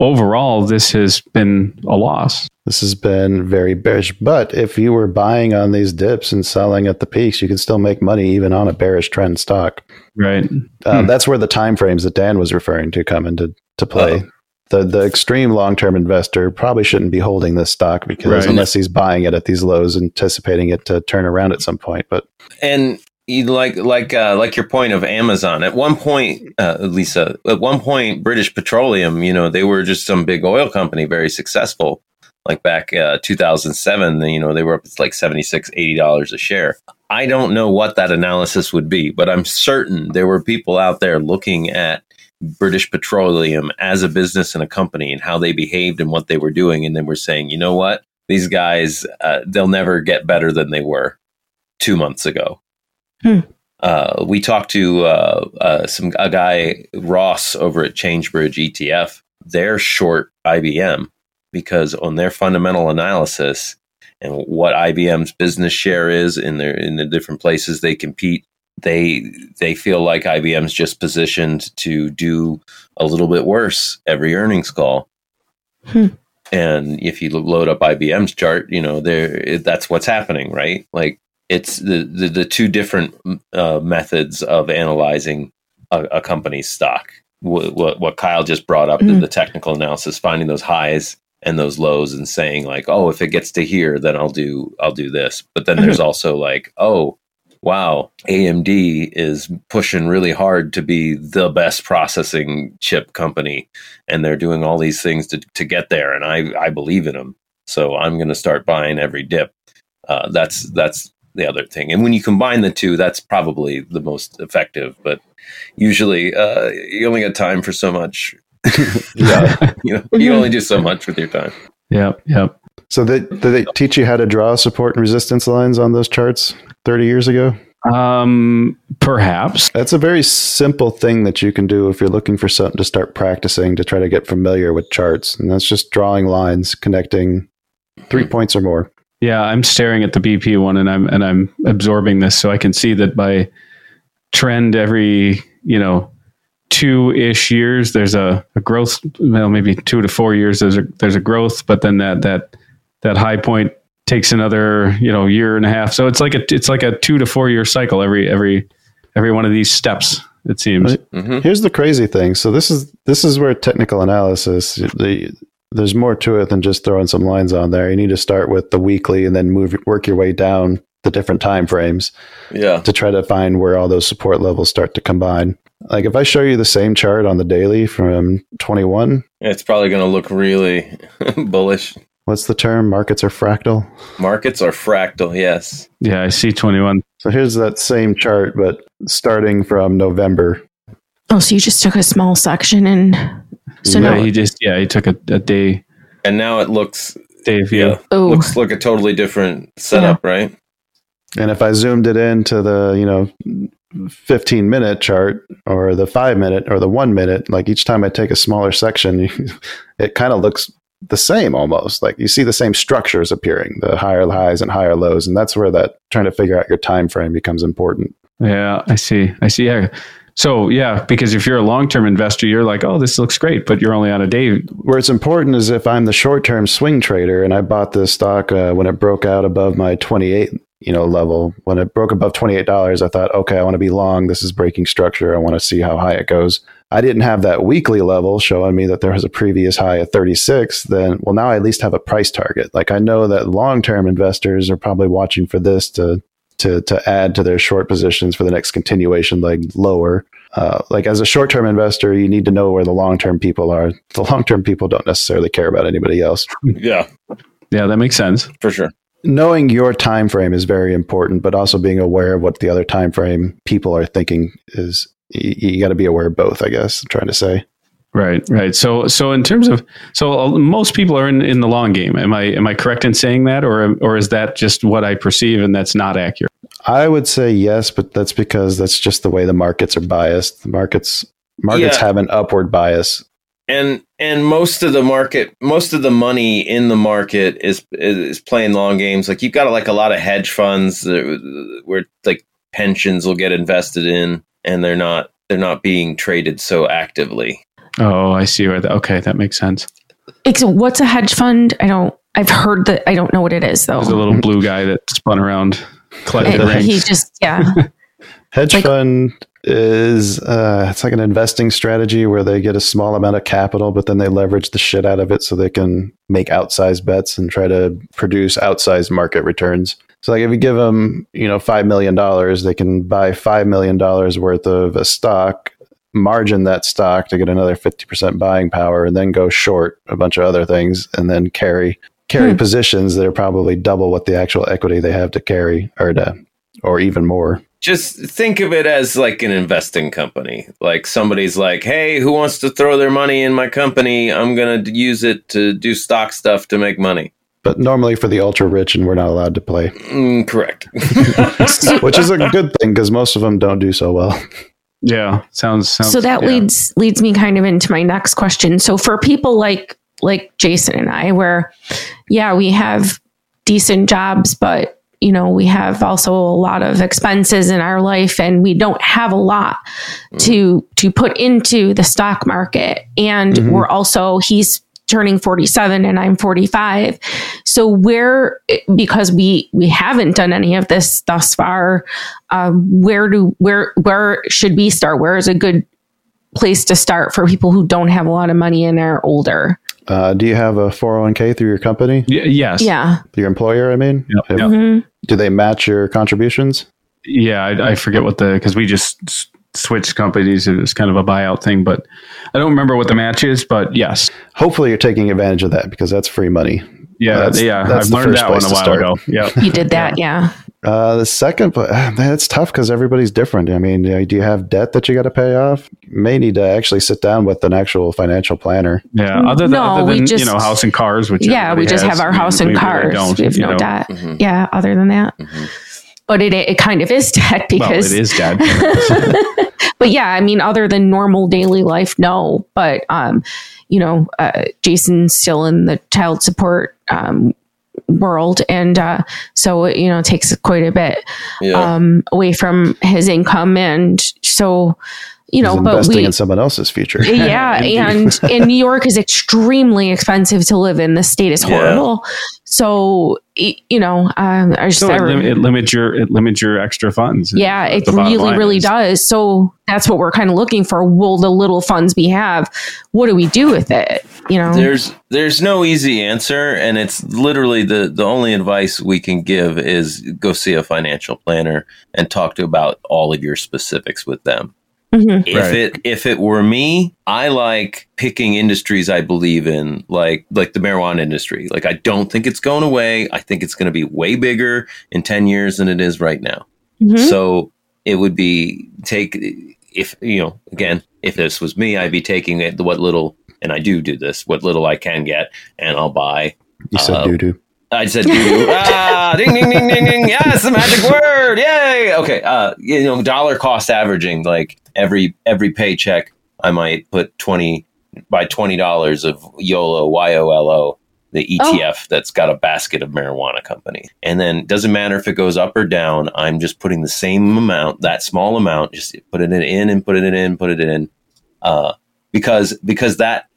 [SPEAKER 1] overall, this has been a loss.
[SPEAKER 3] This has been very bearish. But if you were buying on these dips and selling at the peaks, you can still make money even on a bearish trend stock.
[SPEAKER 1] Right.
[SPEAKER 3] Uh,
[SPEAKER 1] Hmm.
[SPEAKER 3] That's where the time frames that Dan was referring to come into to play.
[SPEAKER 2] Oh.
[SPEAKER 3] The the extreme long term investor probably shouldn't be holding this stock because
[SPEAKER 1] Right.
[SPEAKER 3] unless he's buying it at these lows, anticipating it to turn around at some point. But
[SPEAKER 2] and you like like uh, like your point of Amazon. At one point, uh, Lisa, at one point, British Petroleum, you know, they were just some big oil company, very successful. Like back uh, 2007, you know, they were up to like 76 dollars a share. I don't know what that analysis would be, but I'm certain there were people out there looking at British Petroleum as a business and a company and how they behaved and what they were doing, and they were saying, you know what, these guys, uh, they'll never get better than they were two months ago.
[SPEAKER 4] Hmm.
[SPEAKER 2] Uh, we talked to uh, uh, some a guy Ross over at Changebridge ETF. They're short IBM because on their fundamental analysis and what IBM's business share is in their in the different places they compete, they they feel like IBM's just positioned to do a little bit worse every earnings call.
[SPEAKER 4] Hmm.
[SPEAKER 2] And if you load up IBM's chart, you know there that's what's happening, right? Like it's the the, the two different uh, methods of analyzing a, a company's stock. What, what what Kyle just brought up, the,
[SPEAKER 4] Mhm.
[SPEAKER 2] the technical analysis, finding those highs and those lows, and saying like, oh, if it gets to here, then I'll do I'll do this. But then there's also like, oh, wow, AMD is pushing really hard to be the best processing chip company, and they're doing all these things to to get there, and I I believe in them, so I'm going to start buying every dip. Uh, that's that's the other thing, and when you combine the two, that's probably the most effective. But usually, uh, you only got time for so much.
[SPEAKER 3] yeah,
[SPEAKER 2] You know, you only do so much with your time.
[SPEAKER 1] Yeah, yeah.
[SPEAKER 3] so they, did they teach you how to draw support and resistance lines on those charts thirty years ago?
[SPEAKER 1] Um, perhaps.
[SPEAKER 3] That's a very simple thing that you can do if you're looking for something to start practicing to try to get familiar with charts, and that's just drawing lines connecting three points or more.
[SPEAKER 1] Yeah, I'm staring at the BP one and I'm and I'm absorbing this so I can see that by trend every, you know, two ish years there's a, a growth well maybe two to four years there's a there's a growth, but then that that that high point takes another, you know, year and a half. So it's like a it's like a two to four year cycle every every every one of these steps, it seems.
[SPEAKER 3] Right.
[SPEAKER 2] hmm
[SPEAKER 3] Here's the crazy thing. So this is this is where technical analysis the there's more to it than just throwing some lines on there. You need to start with the weekly and then move work your way down the different time frames
[SPEAKER 2] Yeah.
[SPEAKER 3] to try to find where all those support levels start to combine. Like if I show you the same chart on the daily from 21,
[SPEAKER 2] It's probably going to look really bullish.
[SPEAKER 3] what's the term? Markets are fractal.
[SPEAKER 2] Markets are fractal. Yes.
[SPEAKER 1] Yeah, I see twenty one.
[SPEAKER 3] So here's that same chart, but starting from November.
[SPEAKER 4] Oh, so you just took a small section and so
[SPEAKER 1] yeah,
[SPEAKER 4] now
[SPEAKER 1] he just yeah, he took a, a day
[SPEAKER 2] And now it looks
[SPEAKER 1] day view.
[SPEAKER 2] yeah,
[SPEAKER 4] oh
[SPEAKER 2] looks like a totally different setup, right?
[SPEAKER 3] And if I zoomed it into the, you know, 15 minute chart or the five minute or the one minute, like each time I take a smaller section, it kind of looks the same almost. Like you see the same structures appearing, the higher highs and higher lows. And that's where that trying to figure out your time frame becomes important.
[SPEAKER 1] Yeah, I see. I see. Yeah, So yeah, because if you're a long term investor, you're like, oh, this looks great, but you're only on a day.
[SPEAKER 3] Where it's important is if I'm the short term swing trader and I bought this stock uh, when it broke out above my 28 you know level when it broke above $28 i thought okay i want to be long. This is breaking structure. I want to see how high it goes. I didn't have that weekly level showing me that there was a previous high at 36 then well now i at least have a price target. Like i know that long term investors are probably watching for this to to to add to their short positions for the next continuation leg lower. Uh, like as a short term investor you need to know where the long term people are. The long term people don't necessarily care about anybody else.
[SPEAKER 2] Yeah,
[SPEAKER 1] Yeah, that makes sense.
[SPEAKER 2] for sure.
[SPEAKER 3] knowing your time frame is very important but also being aware of what the other time frame people are thinking is you, you got to be aware of both i guess I'm trying to say
[SPEAKER 1] Right, right. So, so in terms of, so uh, most people are in, in the long game. Am I am I correct in saying that, or or is that just what I perceive and that's not accurate?
[SPEAKER 3] i would say yes but that's because that's just the way the markets are biased the markets markets
[SPEAKER 2] Yeah.
[SPEAKER 3] have an upward bias
[SPEAKER 2] and and most of the market most of the money in the market is is playing long games like you've got like a lot of hedge funds that- where like pensions will get invested in and they're not they're not being traded so actively
[SPEAKER 1] Oh, I see. Where that, okay, that makes sense.
[SPEAKER 4] Ex- What's a hedge fund? I don't. I've heard that. I don't know what it is though.
[SPEAKER 1] There's a little blue guy that spun around, collected
[SPEAKER 4] He-
[SPEAKER 1] rings.
[SPEAKER 4] he just yeah.
[SPEAKER 3] hedge
[SPEAKER 4] Like-
[SPEAKER 3] fund is uh, it's like an investing strategy where they get a small amount of capital but then they leverage the shit out of it so they can make outsized bets and try to produce outsized market returns so like if you give them you know five million dollars they can buy five million dollars worth of a stock margin that stock to get another 50% buying power and then go short a bunch of other things and then carry carry
[SPEAKER 4] Hmm.
[SPEAKER 3] positions that are probably double what the actual equity they have to carry or to or even more.
[SPEAKER 2] Just think of it as like an investing company. Like somebody's like hey who wants to throw their money in my company? I'm going to use it to do stock stuff to make money.
[SPEAKER 3] But normally for the ultra rich and we're not allowed to play.
[SPEAKER 2] Mm, correct.
[SPEAKER 3] Which is a good thing because most of them don't do so well
[SPEAKER 1] yeah, sounds sounds.
[SPEAKER 4] so that
[SPEAKER 1] yeah.
[SPEAKER 4] leads leads me kind of into my next question. So for people like like Jason and I, where yeah, we have decent jobs, but you know we have also a lot of expenses in our life, and we don't have a lot to to put into the stock market, and
[SPEAKER 3] Mhm.
[SPEAKER 4] we're also he's turning 47 and I'm 45 so where because we we haven't done any of this thus far um, where do where where should we start? Where is a good place to start for people who don't have a lot of money and are older?
[SPEAKER 3] Uh, do you have a 401k through your company?
[SPEAKER 1] Y- yes.
[SPEAKER 4] yeah.
[SPEAKER 3] Your employer i mean?
[SPEAKER 1] Yep,
[SPEAKER 3] If-
[SPEAKER 1] yep.
[SPEAKER 4] Mhm.
[SPEAKER 3] do they match your contributions?
[SPEAKER 1] Yeah, I, I forget what the because we just s- switched companies. It was kind of a buyout thing, but I don't remember what the match is. But yes,
[SPEAKER 3] hopefully you're taking advantage of that because that's free money
[SPEAKER 1] yeah,
[SPEAKER 3] That's-
[SPEAKER 1] yeah.
[SPEAKER 3] that's
[SPEAKER 1] I've learned that one a while
[SPEAKER 3] start.
[SPEAKER 1] ago. Yeah.
[SPEAKER 4] you did that yeah
[SPEAKER 3] uh, the second but uh, it's tough because everybody's different i mean uh, do you have debt that you got to pay off you may need to actually sit down with an actual financial planner
[SPEAKER 1] Yeah, other than,
[SPEAKER 4] No,
[SPEAKER 1] other
[SPEAKER 4] we
[SPEAKER 1] than
[SPEAKER 4] just-
[SPEAKER 1] you know house and cars, which
[SPEAKER 4] yeah we just
[SPEAKER 1] has,
[SPEAKER 4] have our
[SPEAKER 1] we-
[SPEAKER 4] house
[SPEAKER 1] we
[SPEAKER 4] and
[SPEAKER 1] really
[SPEAKER 4] cars
[SPEAKER 1] don't,
[SPEAKER 4] we have no
[SPEAKER 1] know.
[SPEAKER 4] debt
[SPEAKER 2] Mhm.
[SPEAKER 4] yeah other than that
[SPEAKER 2] Mhm.
[SPEAKER 4] But it it kind of is debt
[SPEAKER 1] Well,
[SPEAKER 4] because
[SPEAKER 1] it is dead.
[SPEAKER 4] but yeah, I mean, other than normal daily life, no. But um, you know, uh, Jason's still in the child support um, world, and uh, so you know, it takes quite a bit
[SPEAKER 2] yeah
[SPEAKER 4] um, away from his income, and so you know,
[SPEAKER 3] He's
[SPEAKER 4] but
[SPEAKER 3] investing
[SPEAKER 4] we.
[SPEAKER 3] in someone else's future
[SPEAKER 4] yeah, and in New York is extremely expensive to live in. The state is
[SPEAKER 2] Yeah.
[SPEAKER 4] horrible. So y- you know, um, I just
[SPEAKER 1] so it,
[SPEAKER 4] re-
[SPEAKER 1] lim- it limits your it limits your extra funds.
[SPEAKER 4] yeah, it really, really
[SPEAKER 1] is-
[SPEAKER 4] does. So that's what we're kind of looking for. Will the little funds we have, what do we do with it? You know,
[SPEAKER 2] there's there's no easy answer and it's literally the the only advice we can give is go see a financial planner and talk to about all of your specifics with them
[SPEAKER 4] Mhm.
[SPEAKER 2] if
[SPEAKER 1] Right.
[SPEAKER 2] it if it were me i like picking industries i believe in like like the marijuana industry like i don't think it's going away i think it's going to be way bigger in 10 years than it is right now
[SPEAKER 4] Mhm.
[SPEAKER 2] so it would be take if you know again if this was me i'd be taking it what little and i do do this what little i can get and i'll buy
[SPEAKER 3] you said
[SPEAKER 2] Uh,
[SPEAKER 3] doo doo
[SPEAKER 2] I said, ah, ding, ding, ding, ding, ding. Yes, the magic word. Yay. Okay. Uh, you know, dollar cost averaging, like every, every paycheck, I might put 20 by $20 of YOLO, Y-O-L-O the ETF that's got a basket of marijuana company. And then doesn't matter if it goes up or down, I'm just putting the same amount, that small amount, just put it in and put it in, put it in. Uh, because because that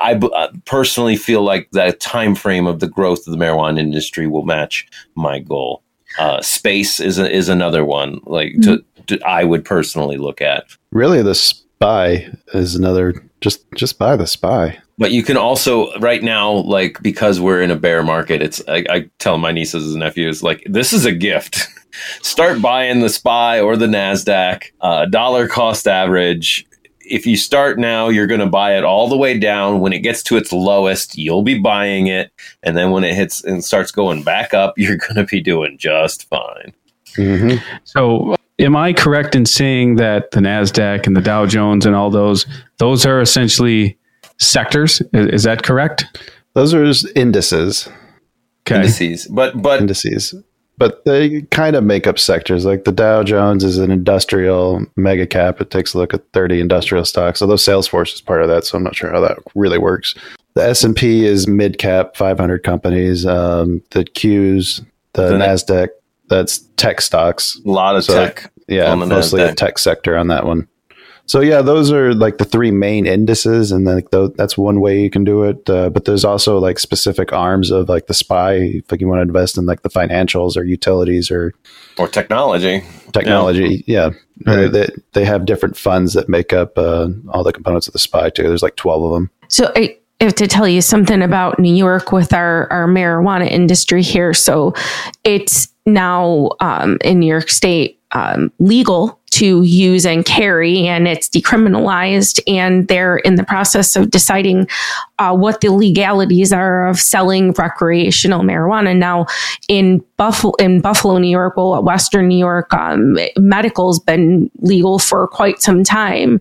[SPEAKER 2] I b- uh, personally feel like the time frame of the growth of the marijuana industry will match my goal. Uh, space is a, is another one like to, to I would personally look at.
[SPEAKER 3] Really, the spy is another. Just just buy the spy.
[SPEAKER 2] But you can also right now, like because we're in a bear market, it's I, I tell my nieces and nephews like this is a gift. Start buying the spy or the Nasdaq, uh, dollar cost average. If you start now, you're going to buy it all the way down. When it gets to its lowest, you'll be buying it, and then when it hits and starts going back up, you're going to be doing just fine.
[SPEAKER 3] Mm-hmm.
[SPEAKER 1] So, am I correct in saying that the Nasdaq and the Dow Jones and all those those are essentially sectors? Is, is that correct?
[SPEAKER 3] Those are indices.
[SPEAKER 1] Okay.
[SPEAKER 2] Indices, but but
[SPEAKER 3] indices. But they kind of make up sectors. Like the Dow Jones is an industrial mega cap. It takes a look at 30 industrial stocks. Although Salesforce is part of that, so I'm not sure how that really works. The S and P is mid cap, 500 companies. Um, the Qs, the,
[SPEAKER 2] The
[SPEAKER 3] Nasdaq, that's tech stocks.
[SPEAKER 2] a lot of
[SPEAKER 3] So,
[SPEAKER 2] tech.
[SPEAKER 3] Yeah, mostly the tech sector on that one. So yeah, those are like the three main indices, and then tho- that's one way you can do it. Uh, but there's also like specific arms of like the spy, if like you want to invest in like the financials or utilities or
[SPEAKER 2] or technology.
[SPEAKER 3] technology. Yeah,
[SPEAKER 1] Right.
[SPEAKER 3] Uh, they they have different funds that make up uh, all the components of the spy too. There's like twelve of them.
[SPEAKER 4] So I have to tell you something about New York with our, our marijuana industry here. So it's now um, in New York State um, legal to use and carry, and it's decriminalized. And they're in the process of deciding uh, what the legalities are of selling recreational marijuana. Now, in Buffalo, in Buffalo, New York, well, Western New York, um, medical's been legal for quite some time.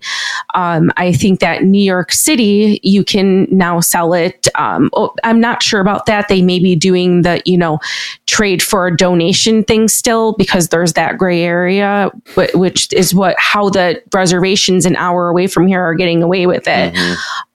[SPEAKER 4] Um, I think that New York City, you can now sell it. Um, oh, I'm not sure about that. They may be doing the, you know, trade for a donation thing still because there's that gray area, wh- which is what how the reservations an hour away from here are getting away with it.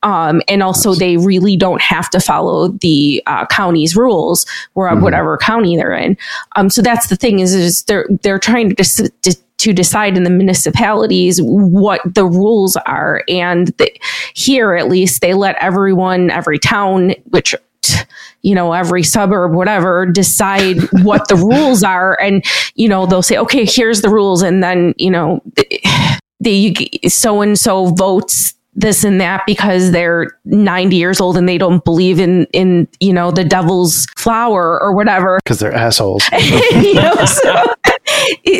[SPEAKER 4] Um, and also, they really don't have to follow the uh, county's rules, or whatever county they're in. Um, so that's the thing is, is they're they're trying to dis- dis- to decide in the municipalities what the rules are, and the, here at least they let everyone, every town, which you know every suburb whatever decide what the rules are. And you know they'll say okay here's the rules. And then you know the so and so votes this and that because they're 90 years old and they don't believe in in you know the devil's flower or whatever.
[SPEAKER 3] Because they're assholes.
[SPEAKER 4] you know, so,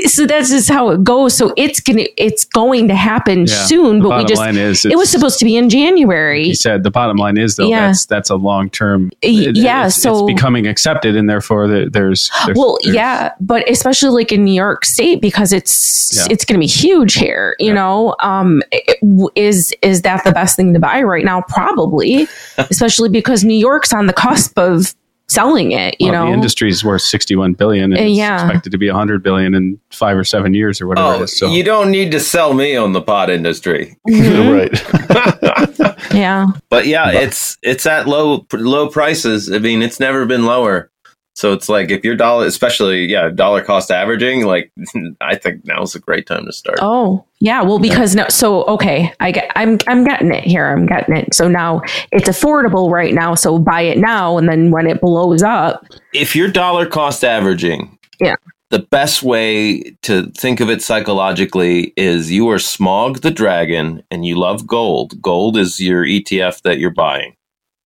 [SPEAKER 4] so that's just how it goes so it's gonna it's going to happen
[SPEAKER 1] Yeah.
[SPEAKER 4] soon
[SPEAKER 1] The
[SPEAKER 4] but we just
[SPEAKER 1] line is
[SPEAKER 4] it was supposed to be in january
[SPEAKER 1] He said the bottom line is though
[SPEAKER 4] Yeah.
[SPEAKER 1] that's that's a long term.
[SPEAKER 4] Yeah, so-
[SPEAKER 1] it's becoming accepted, and therefore there- there's, there's
[SPEAKER 4] well
[SPEAKER 1] there's-
[SPEAKER 4] yeah but especially like in new york state because it's
[SPEAKER 1] Yeah.
[SPEAKER 4] it's going to be huge here you know um it- is is that the best thing to buy right now probably especially because new york's on the cusp of selling it you
[SPEAKER 1] well,
[SPEAKER 4] know
[SPEAKER 1] the industry is worth 61 billion and
[SPEAKER 4] Uh,
[SPEAKER 1] it's
[SPEAKER 4] yeah.
[SPEAKER 1] expected to be 100 billion in five or seven years or whatever
[SPEAKER 2] Oh,
[SPEAKER 1] is. So
[SPEAKER 2] you don't need to sell me on the pot industry.
[SPEAKER 3] right.
[SPEAKER 4] yeah
[SPEAKER 2] But yeah, it's it's at low low prices. I mean, it's never been lower. So it's like if your dollar, especially yeah, dollar cost averaging, like I think now's a great time to start.
[SPEAKER 4] Oh, yeah. Well, because no, so okay, I get, I'm, I'm getting it here. I'm getting it. So now it's affordable right now. So buy it now, and then when it blows up,
[SPEAKER 2] If you're dollar cost averaging,
[SPEAKER 4] Yeah.
[SPEAKER 2] the best way to think of it psychologically is you are Smaug the Dragon and you love gold. Gold is your ETF that you're buying.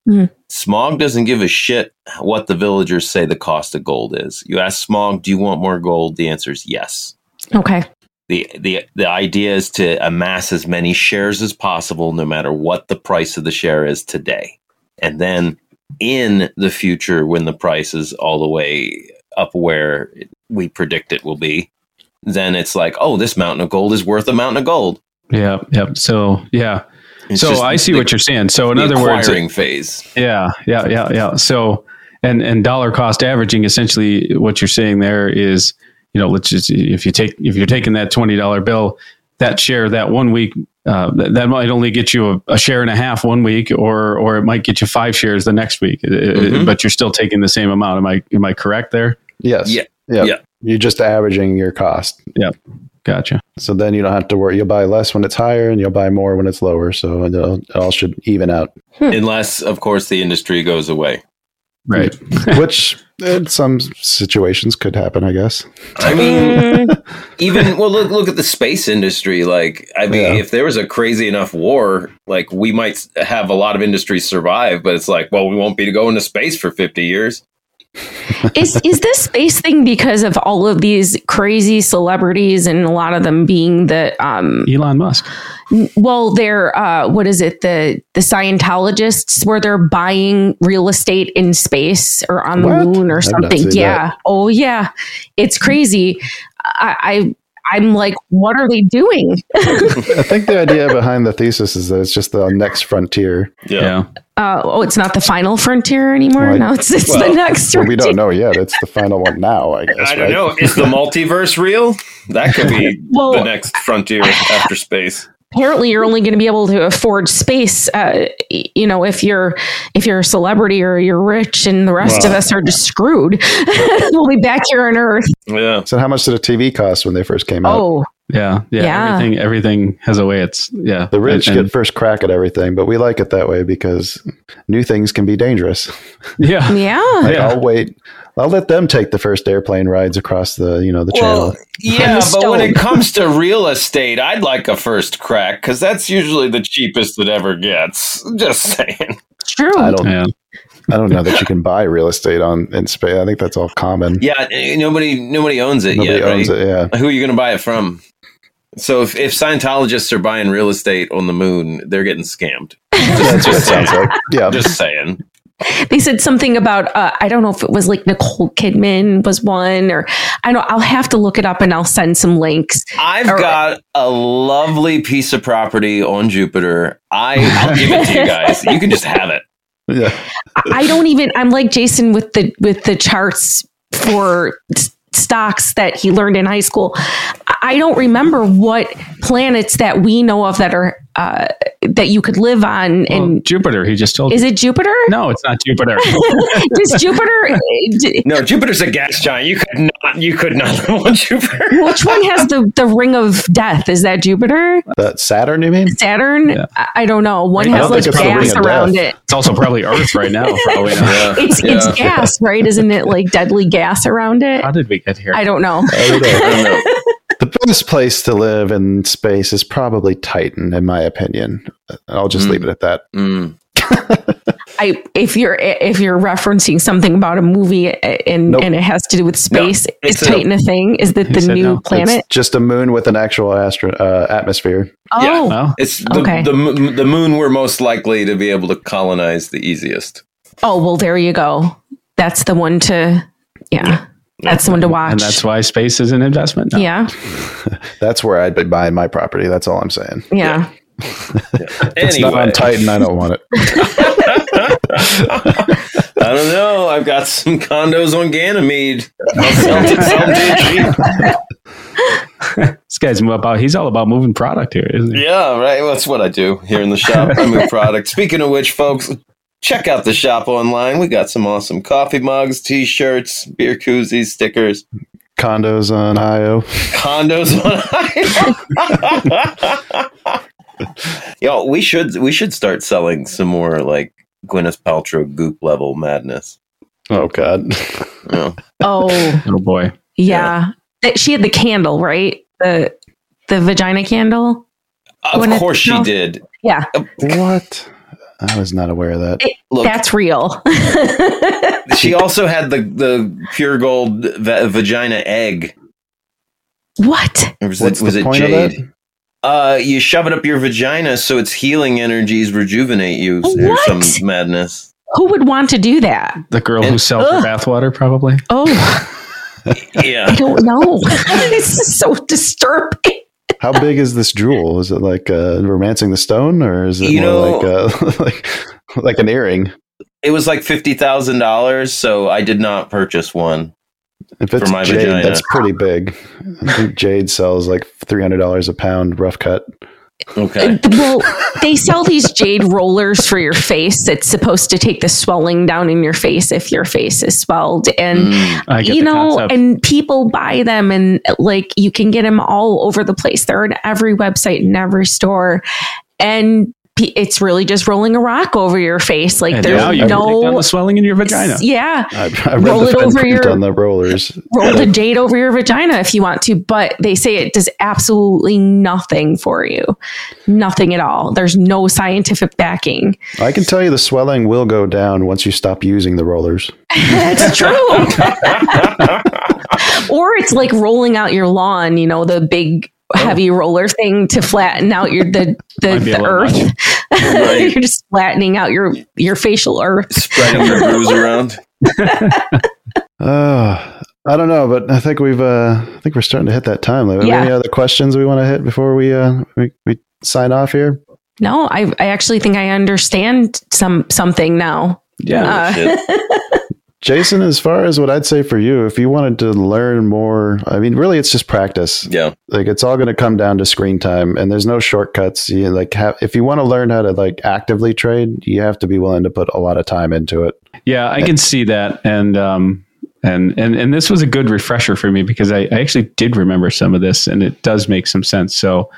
[SPEAKER 4] Mhm.
[SPEAKER 2] Smaug doesn't give a shit what the villagers say the cost of gold is. You ask Smaug, do you want more gold? The answer is yes.
[SPEAKER 4] okay,
[SPEAKER 2] the the the idea is to amass as many shares as possible no matter what the price of the share is today and then in the future when the price is all the way up where we predict it will be then it's like oh this mountain of gold is worth a mountain of gold
[SPEAKER 1] yeah, yeah. So yeah.
[SPEAKER 2] It's
[SPEAKER 1] so I see
[SPEAKER 2] the-
[SPEAKER 1] what you're saying. So in
[SPEAKER 2] the
[SPEAKER 1] other words,
[SPEAKER 2] acquiring phase
[SPEAKER 1] Yeah, yeah, yeah, yeah. So, and and dollar cost averaging, essentially, what you're saying there is, you know, let's just if you take if you're taking that twenty dollar bill, that share that one week uh, that, that might only get you a, a share and a half one week, or or it might get you five shares the next week. Uh, uh,
[SPEAKER 2] Mhm.
[SPEAKER 1] But you're still taking the same amount. Am I am I correct there?
[SPEAKER 3] Yes.
[SPEAKER 2] Yeah.
[SPEAKER 3] Yeah.
[SPEAKER 2] Yeah.
[SPEAKER 3] You're just averaging your cost. Yep.
[SPEAKER 1] Gotcha.
[SPEAKER 3] So then you don't have to worry. You'll buy less when it's higher and you'll buy more when it's lower. So it all, should even out, hmm.
[SPEAKER 2] Unless, of course, the industry goes away.
[SPEAKER 1] Right.
[SPEAKER 3] which in some situations could happen, I guess.
[SPEAKER 2] I mean, mm. even well, look look at the space industry. Like, I mean,
[SPEAKER 3] Yeah.
[SPEAKER 2] if there was a crazy enough war, like we might have a lot of industries survive. But it's like, well, we won't be to go into space for fifty years.
[SPEAKER 4] Is is this space thing because of all of these crazy celebrities and a lot of them being the um
[SPEAKER 1] Elon Musk.
[SPEAKER 4] well they're uh what is it? The the scientologists where they're buying real estate in space or on the moon or something. yeah. Oh yeah. It's crazy. I, I i'm like what are they doing
[SPEAKER 3] I think the idea behind the thesis is that it's just the next frontier.
[SPEAKER 1] Yeah.
[SPEAKER 4] uh oh it's not the final frontier anymore
[SPEAKER 3] Well, I-
[SPEAKER 4] no it's, it's
[SPEAKER 2] well,
[SPEAKER 4] the next
[SPEAKER 3] Well, we don't know yet. It's the final one now, I guess.
[SPEAKER 2] I don't
[SPEAKER 3] right?
[SPEAKER 2] know. Is the multiverse real? That could be
[SPEAKER 4] Well-
[SPEAKER 2] the next frontier after space.
[SPEAKER 4] Apparently you're only going to be able to afford space uh, you know if you're if you're a celebrity or you're rich and the rest of us are just screwed we'll be back here on earth
[SPEAKER 2] Yeah.
[SPEAKER 3] So how much did a TV cost when they first came out?
[SPEAKER 4] oh
[SPEAKER 1] Yeah. Yeah.
[SPEAKER 4] Yeah.
[SPEAKER 1] Everything everything has a way it's yeah.
[SPEAKER 3] The rich
[SPEAKER 1] And- and-
[SPEAKER 3] get first crack at everything, but we like it that way because new things can be dangerous.
[SPEAKER 1] yeah.
[SPEAKER 4] yeah
[SPEAKER 3] Like
[SPEAKER 1] Yeah.
[SPEAKER 3] I'll wait. I'll let them take the first airplane rides across the you know the
[SPEAKER 2] Well,
[SPEAKER 3] channel.
[SPEAKER 2] yeah,
[SPEAKER 4] the
[SPEAKER 2] but when it comes to real estate, I'd like a first crack because that's usually the cheapest it ever gets. Just saying.
[SPEAKER 4] true
[SPEAKER 3] I don't.
[SPEAKER 1] Yeah.
[SPEAKER 3] I don't know that you can buy real estate on in Spain. I think that's all common.
[SPEAKER 2] Yeah, nobody nobody owns it
[SPEAKER 3] Nobody
[SPEAKER 2] yet,
[SPEAKER 3] owns
[SPEAKER 2] right?
[SPEAKER 3] it. Yeah.
[SPEAKER 2] Who are you going to buy it from? So if, if Scientologists are buying real estate on the moon, they're getting scammed.
[SPEAKER 3] That's what it sounds like. Yeah.
[SPEAKER 2] Just saying.
[SPEAKER 4] they said something about uh, i don't know if it was like nicole kidman was one or i don't i'll have to look it up and i'll send some links
[SPEAKER 2] I've
[SPEAKER 4] All right.
[SPEAKER 2] got a lovely piece of property on Jupiter. I, I'll give it to you guys. You can just have it.
[SPEAKER 3] yeah.
[SPEAKER 4] I don't even. I'm like Jason with the with the charts for s- stocks that he learned in high school. I don't remember what planets that we know of that are uh, that you could live on.
[SPEAKER 1] Well,
[SPEAKER 4] And
[SPEAKER 1] Jupiter, he just told
[SPEAKER 4] is it Jupiter?
[SPEAKER 1] No, it's not Jupiter.
[SPEAKER 4] Does Jupiter? d-
[SPEAKER 2] No, Jupiter's a gas giant. You could not. You could not live on Jupiter.
[SPEAKER 4] Which one has the the ring of death? Is that Jupiter?
[SPEAKER 3] That Saturn, you mean?
[SPEAKER 4] Saturn?
[SPEAKER 1] Yeah.
[SPEAKER 4] I, I don't know. One
[SPEAKER 3] I
[SPEAKER 4] has like
[SPEAKER 3] think it's the ring
[SPEAKER 4] gas around
[SPEAKER 3] death.
[SPEAKER 4] it.
[SPEAKER 1] It's also probably Earth right now. Probably not.
[SPEAKER 2] Yeah.
[SPEAKER 4] It's
[SPEAKER 2] Yeah.
[SPEAKER 4] it's gas, right? Isn't it like deadly gas around it?
[SPEAKER 1] How did we get here?
[SPEAKER 4] I don't know.
[SPEAKER 3] I don't know.
[SPEAKER 2] I don't know.
[SPEAKER 3] The best place to live in space is probably Titan, in my opinion. I'll just
[SPEAKER 2] Mm.
[SPEAKER 3] leave it at that.
[SPEAKER 2] Mm.
[SPEAKER 4] I if you're if you're referencing something about a movie and
[SPEAKER 3] Nope.
[SPEAKER 4] and it has to do with space,
[SPEAKER 2] it's
[SPEAKER 4] is Titan a thing? Is that the new
[SPEAKER 1] no.
[SPEAKER 4] planet?
[SPEAKER 3] It's just a moon with an actual astro- uh, atmosphere.
[SPEAKER 4] Oh,
[SPEAKER 1] Well,
[SPEAKER 2] It's the,
[SPEAKER 4] Okay.
[SPEAKER 2] the mo- the moon we're most likely to be able to colonize the easiest.
[SPEAKER 4] oh well, there you go. That's the one to yeah. That's the one to watch.
[SPEAKER 1] and that's why space is an investment. now.
[SPEAKER 4] yeah,
[SPEAKER 3] That's where I'd be buying my property. That's all I'm saying.
[SPEAKER 4] yeah.
[SPEAKER 3] It's not on Titan. I don't want it.
[SPEAKER 2] I don't know. I've got some condos on Ganymede. I'll sell it, sell them to you cheap.
[SPEAKER 1] This guy's about. He's all about moving product here, isn't he?
[SPEAKER 2] Yeah, right. Well, that's what I do here in the shop. I move product. Speaking of which, folks, check out the shop online. We got some awesome coffee mugs, t-shirts, beer koozies, stickers,
[SPEAKER 3] Condos on IO.
[SPEAKER 2] condos on IO. Yo, we should we should start selling some more like Gwyneth Paltrow goop level madness.
[SPEAKER 3] Oh God.
[SPEAKER 2] Yeah.
[SPEAKER 4] Oh
[SPEAKER 1] Oh boy.
[SPEAKER 4] yeah. That- She had the candle, right? The the vagina candle.
[SPEAKER 2] Of
[SPEAKER 4] Gwyneth
[SPEAKER 2] course she
[SPEAKER 4] Paltrow?
[SPEAKER 2] did.
[SPEAKER 4] Yeah,
[SPEAKER 3] what? I was not aware of that.
[SPEAKER 2] Look,
[SPEAKER 4] that's real.
[SPEAKER 2] she also had the the pure gold va- vagina egg.
[SPEAKER 4] what?
[SPEAKER 2] Or was
[SPEAKER 3] What's
[SPEAKER 2] it, was
[SPEAKER 3] the
[SPEAKER 2] it
[SPEAKER 3] point of
[SPEAKER 2] jade?
[SPEAKER 3] that?
[SPEAKER 2] Uh, you shove it up your vagina so its healing energies rejuvenate you or
[SPEAKER 4] What?
[SPEAKER 2] some madness.
[SPEAKER 4] Who would want to do that?
[SPEAKER 1] The girl who
[SPEAKER 2] And-
[SPEAKER 1] sells her
[SPEAKER 4] Ugh.
[SPEAKER 1] bathwater, probably.
[SPEAKER 4] Oh,
[SPEAKER 2] yeah.
[SPEAKER 4] I don't know. this is so disturbing.
[SPEAKER 3] How big is this jewel? Is it like uh, romancing the stone, or is it
[SPEAKER 2] You
[SPEAKER 3] more
[SPEAKER 2] know-
[SPEAKER 3] like uh, like like an earring?
[SPEAKER 2] It was like fifty thousand dollars, so I did not purchase one.
[SPEAKER 3] If it's
[SPEAKER 2] For my
[SPEAKER 3] jade,
[SPEAKER 2] vagina.
[SPEAKER 3] that's pretty big. I think jade sells like three hundred dollars a pound, rough cut.
[SPEAKER 2] Okay.
[SPEAKER 4] Well, they sell these jade rollers for your face. It's supposed to take the swelling down in your face if your face is swelled. And,
[SPEAKER 2] Mm.
[SPEAKER 4] You know,
[SPEAKER 1] concept.
[SPEAKER 4] and people buy them and like you can get them all over the place. They're in every website, in every store. And pe- it's really just rolling a rock over your face. Like
[SPEAKER 1] And
[SPEAKER 4] there's
[SPEAKER 1] now you can take down
[SPEAKER 4] no.
[SPEAKER 1] the swelling in your vagina.
[SPEAKER 4] Yeah.
[SPEAKER 3] I, I read
[SPEAKER 4] Roll
[SPEAKER 3] the
[SPEAKER 4] it over
[SPEAKER 3] print
[SPEAKER 4] your-
[SPEAKER 3] on the rollers.
[SPEAKER 4] roll the date over your vagina if you want to, but they say it does absolutely nothing for you. Nothing at all. There's no scientific backing.
[SPEAKER 3] I can tell you the swelling will go down once you stop using the rollers.
[SPEAKER 4] That's true. or it's like rolling out your lawn, you know, the big heavy roller thing to flatten out your the the,
[SPEAKER 1] Might be a
[SPEAKER 4] the earth.
[SPEAKER 2] Right.
[SPEAKER 4] You're just flattening out your your facial earth.
[SPEAKER 2] Spreading your bruise around.
[SPEAKER 3] Uh, I don't know, but I think we've uh, I think we're starting to hit that time limit.
[SPEAKER 4] Yeah.
[SPEAKER 3] Any other questions we want to hit before we uh, we, we sign off here?
[SPEAKER 4] No, I I actually think I understand some something now.
[SPEAKER 1] Yeah.
[SPEAKER 4] Uh,
[SPEAKER 2] Shit.
[SPEAKER 3] Jason, as far as what I'd say for you, if you wanted to learn more, I mean, really, it's just practice.
[SPEAKER 2] Yeah.
[SPEAKER 3] Like it's all going to come down to screen time, and there's no shortcuts. You like have, if you want to learn how to like actively trade, you have to be willing to put a lot of time into it.
[SPEAKER 1] Yeah, I can see that, and um, and and and this was a good refresher for me because I, I actually did remember some of this, and it does make some sense. So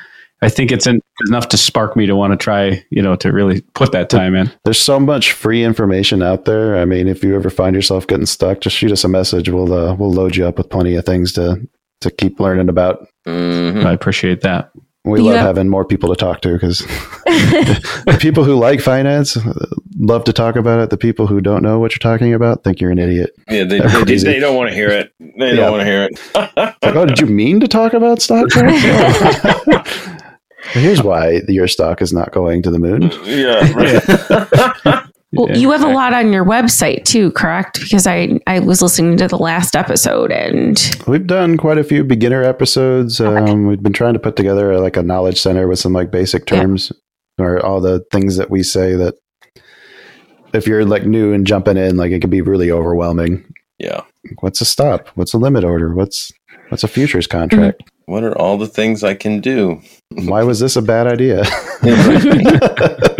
[SPEAKER 1] I think it's en- enough to spark me to want to try, you know, to really put that time in.
[SPEAKER 3] There's so much free information out there. I mean, if you ever find yourself getting stuck, just shoot us a message. We'll uh, we'll load you up with plenty of things to to keep learning about.
[SPEAKER 2] Mhm.
[SPEAKER 1] I appreciate that.
[SPEAKER 3] We
[SPEAKER 4] You
[SPEAKER 3] love having more people to talk to because the people who like finance uh, love to talk about it. The people who don't know what you're talking about think you're an idiot.
[SPEAKER 2] Yeah, they,
[SPEAKER 3] That's
[SPEAKER 2] they, they don't want to hear it. They
[SPEAKER 3] Yeah.
[SPEAKER 2] don't want to hear it.
[SPEAKER 3] Like, oh, did you mean to talk about stock? charts? Here's why your stock is not going to the moon.
[SPEAKER 2] yeah. Right.
[SPEAKER 4] Well,
[SPEAKER 1] Yeah,
[SPEAKER 4] you have a lot on your website too, correct? Because I I was listening to the last episode and
[SPEAKER 3] We've done quite a few beginner episodes. Um, we've been trying to put together like a knowledge center with some like basic
[SPEAKER 4] Yeah.
[SPEAKER 3] terms or all the things that we say that if you're like new and jumping in, like it can be really overwhelming.
[SPEAKER 2] yeah.
[SPEAKER 3] What's a stop? What's a limit order? What's what's a futures contract?
[SPEAKER 2] What are all the things I can do?
[SPEAKER 3] Why was this a bad idea?
[SPEAKER 2] Yeah,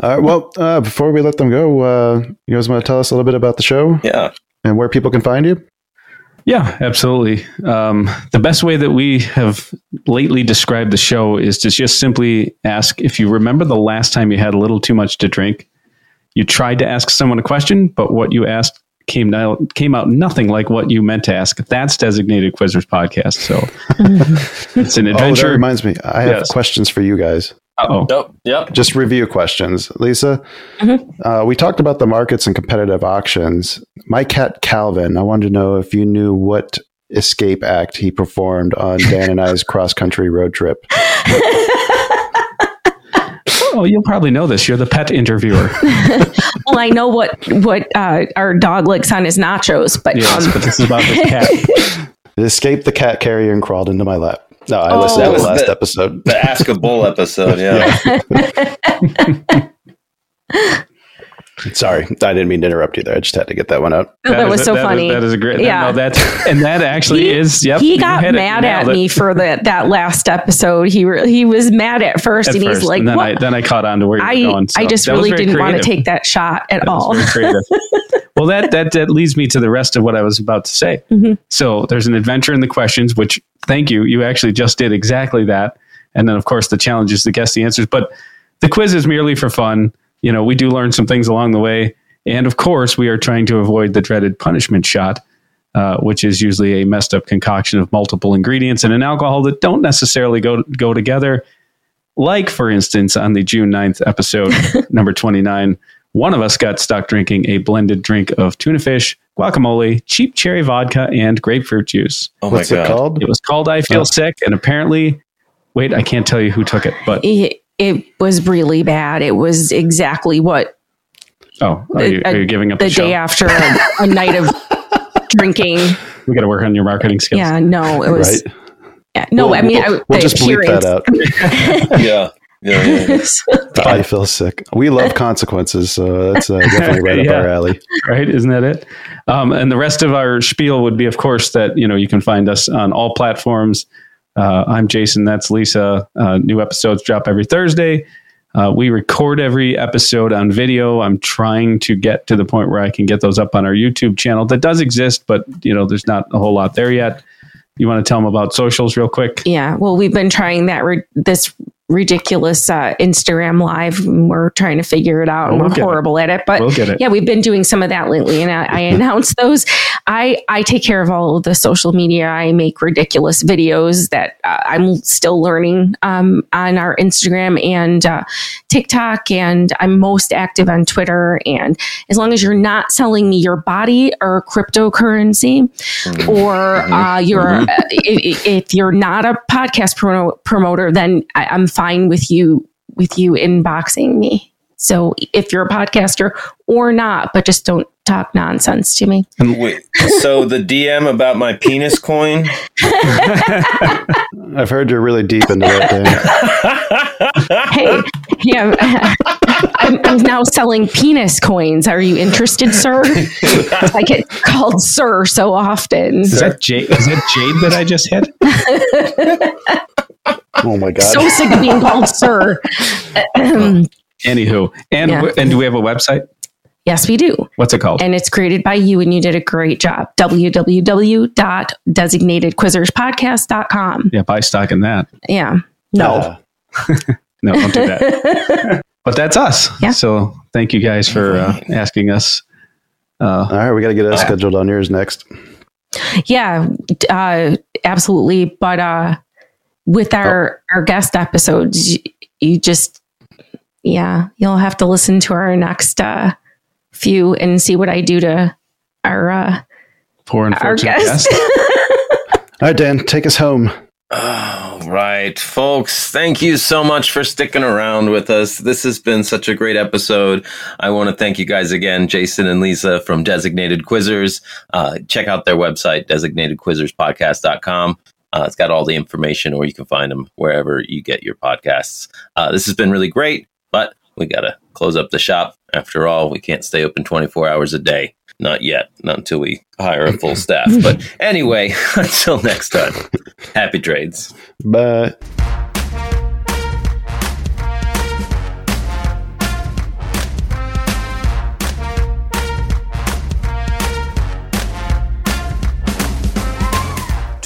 [SPEAKER 3] All right. Well, uh, before we let them go, uh, you guys want to tell us a little bit about the show
[SPEAKER 2] yeah.
[SPEAKER 3] and where people can find you?
[SPEAKER 1] Yeah, absolutely. Um, the best way that we have lately described the show is to just simply ask if you remember the last time you had a little too much to drink. You tried to ask someone a question, but what you asked came out came out nothing like what you meant to ask. That's designated Quizzers podcast. So it's an
[SPEAKER 3] Oh, that
[SPEAKER 1] adventure.
[SPEAKER 3] reminds me. I have
[SPEAKER 1] Yes.
[SPEAKER 3] questions for you guys.
[SPEAKER 1] oh,
[SPEAKER 2] Yep. Yep.
[SPEAKER 3] Just review questions. Lisa,
[SPEAKER 4] Mhm.
[SPEAKER 3] uh, we talked about the markets and competitive auctions. My cat Calvin, I wanted to know if you knew what escape act he performed on Dan and I's cross country road trip.
[SPEAKER 1] oh, you'll probably know this. You're the pet interviewer.
[SPEAKER 4] Well, I know what what uh, our dog likes on his nachos, but
[SPEAKER 1] yes,
[SPEAKER 4] um,
[SPEAKER 1] but this is about this cat.
[SPEAKER 3] It escaped the cat carrier and crawled into my lap. No, I
[SPEAKER 4] Oh.
[SPEAKER 3] listened to the last
[SPEAKER 2] the-
[SPEAKER 3] episode.
[SPEAKER 2] The Ask a Bull episode. Yeah.
[SPEAKER 3] Sorry, I didn't mean to interrupt you there. I just had to get that one out.
[SPEAKER 4] that,
[SPEAKER 1] is
[SPEAKER 4] was
[SPEAKER 1] a-
[SPEAKER 4] so
[SPEAKER 1] that is-
[SPEAKER 4] funny.
[SPEAKER 1] that is a great.
[SPEAKER 4] Yeah.
[SPEAKER 1] no, that's and that actually
[SPEAKER 4] He-
[SPEAKER 1] is. Yep,
[SPEAKER 4] he got mad at
[SPEAKER 1] nailed it.
[SPEAKER 4] me for that that last episode. He re- he was mad at first,
[SPEAKER 1] at
[SPEAKER 4] and
[SPEAKER 1] first,
[SPEAKER 4] he's like,
[SPEAKER 1] and then
[SPEAKER 4] "What?"
[SPEAKER 1] I then I caught on to where you
[SPEAKER 4] I
[SPEAKER 1] going. So
[SPEAKER 4] I just really didn't want to take that shot at
[SPEAKER 1] That
[SPEAKER 4] all.
[SPEAKER 1] well, that, that that leads me to the rest of what I was about to say.
[SPEAKER 4] Mhm.
[SPEAKER 1] So there's an adventure in the questions, which thank you, you actually just did exactly that. And then of course the challenge is to guess the answers. But the quiz is merely for fun. You know, we do learn some things along the way, and of course we are trying to avoid the dreaded punishment shot. Uh, which is usually a messed up concoction of multiple ingredients and an alcohol that don't necessarily go go together like for instance on the june 9th episode number 29 one of us got stuck drinking a blended drink of tuna fish guacamole cheap cherry vodka and grapefruit juice
[SPEAKER 2] Oh
[SPEAKER 3] What's
[SPEAKER 2] my
[SPEAKER 3] it called?
[SPEAKER 1] it was called i feel
[SPEAKER 3] Oh.
[SPEAKER 1] sick and apparently wait i can't tell you who took it but
[SPEAKER 4] it, it was really bad. It was exactly what
[SPEAKER 1] oh are you, are you giving up the,
[SPEAKER 4] the
[SPEAKER 1] show
[SPEAKER 4] day after a, a night of drinking.
[SPEAKER 1] we got to work on your marketing skills
[SPEAKER 4] Yeah, no, it was.
[SPEAKER 3] Right?
[SPEAKER 4] Yeah, no,
[SPEAKER 3] We'll-
[SPEAKER 4] I mean,
[SPEAKER 3] we'll,
[SPEAKER 4] I,
[SPEAKER 3] we'll just bleep that out.
[SPEAKER 2] Yeah. Yeah. yeah, yeah.
[SPEAKER 3] I feel sick. We love consequences, so that's uh, definitely right up our alley.
[SPEAKER 1] right? Isn't that it? Um, and the rest of our spiel would be, of course, that you know you can find us on all platforms. Uh, I'm Jason. That's Lisa. Uh, new episodes drop every Thursday. Uh, we record every episode on video. I'm trying to get to the point where I can get those up on our YouTube channel. That does exist, but you know, there's not a whole lot there yet. You want to tell them about socials real quick?
[SPEAKER 4] Yeah. Well, we've been trying that re- this ridiculous uh, Instagram live. We're trying to figure it out, and
[SPEAKER 1] we'll
[SPEAKER 4] we're
[SPEAKER 1] get it.
[SPEAKER 4] horrible at it. But
[SPEAKER 1] We'll it.
[SPEAKER 4] yeah, we've been doing some of that lately, and I, I announced those. I I take care of all of the social media. I make ridiculous videos that uh, I'm still learning um, on our Instagram and uh, TikTok, and I'm most active on Twitter. And as long as you're not selling me your body or cryptocurrency, or uh, you're uh, if, if you're not a podcast pro- promoter, then I, I'm fine with you with you inboxing me. So if you're a podcaster or not, but just don't talk nonsense to me.
[SPEAKER 2] Wait, so the DM about my penis coin?
[SPEAKER 3] I've heard you're really deep into that. thing.
[SPEAKER 4] Hey, yeah, I'm, I'm now selling penis coins. Are you interested, sir? I get called sir so often.
[SPEAKER 1] Is that Jade? Is that Jade that I just hit?
[SPEAKER 3] Oh my god!
[SPEAKER 4] So sick of being called sir. Oh.
[SPEAKER 1] Anywho, and
[SPEAKER 4] Yeah.
[SPEAKER 1] and do we have a website?
[SPEAKER 4] yes, we do.
[SPEAKER 1] What's it called?
[SPEAKER 4] and it's created by you and you did a great job www.designatedquizzerspodcast.com
[SPEAKER 1] yeah, buy stock in that.
[SPEAKER 4] yeah no
[SPEAKER 3] Uh,
[SPEAKER 1] No, don't do that. but that's us.
[SPEAKER 4] Yeah.
[SPEAKER 1] So thank you guys for uh, asking us. Uh,
[SPEAKER 3] all right, we got to get us scheduled on yours next.
[SPEAKER 4] yeah uh, absolutely but uh with our our guest episodes you, you just yeah you'll have to listen to our next uh few and see what i do to our uh
[SPEAKER 1] poor
[SPEAKER 4] our
[SPEAKER 1] unfortunate
[SPEAKER 4] guest
[SPEAKER 1] guest.
[SPEAKER 3] All right, Dan, take us home.
[SPEAKER 2] All right, folks. Thank you so much for sticking around with us. This has been such a great episode. I want to thank you guys again, Jason and Lisa from Designated Quizzers. Uh, check out their website, designatedquizzerspodcast.com. Uh, it's got all the information, or you can find them wherever you get your podcasts. Uh, this has been really great, but we got to close up the shop. After all, we can't stay open 24 hours a day. Not yet. Not until we hire a full staff. But anyway, until next time, happy trades.
[SPEAKER 3] Bye.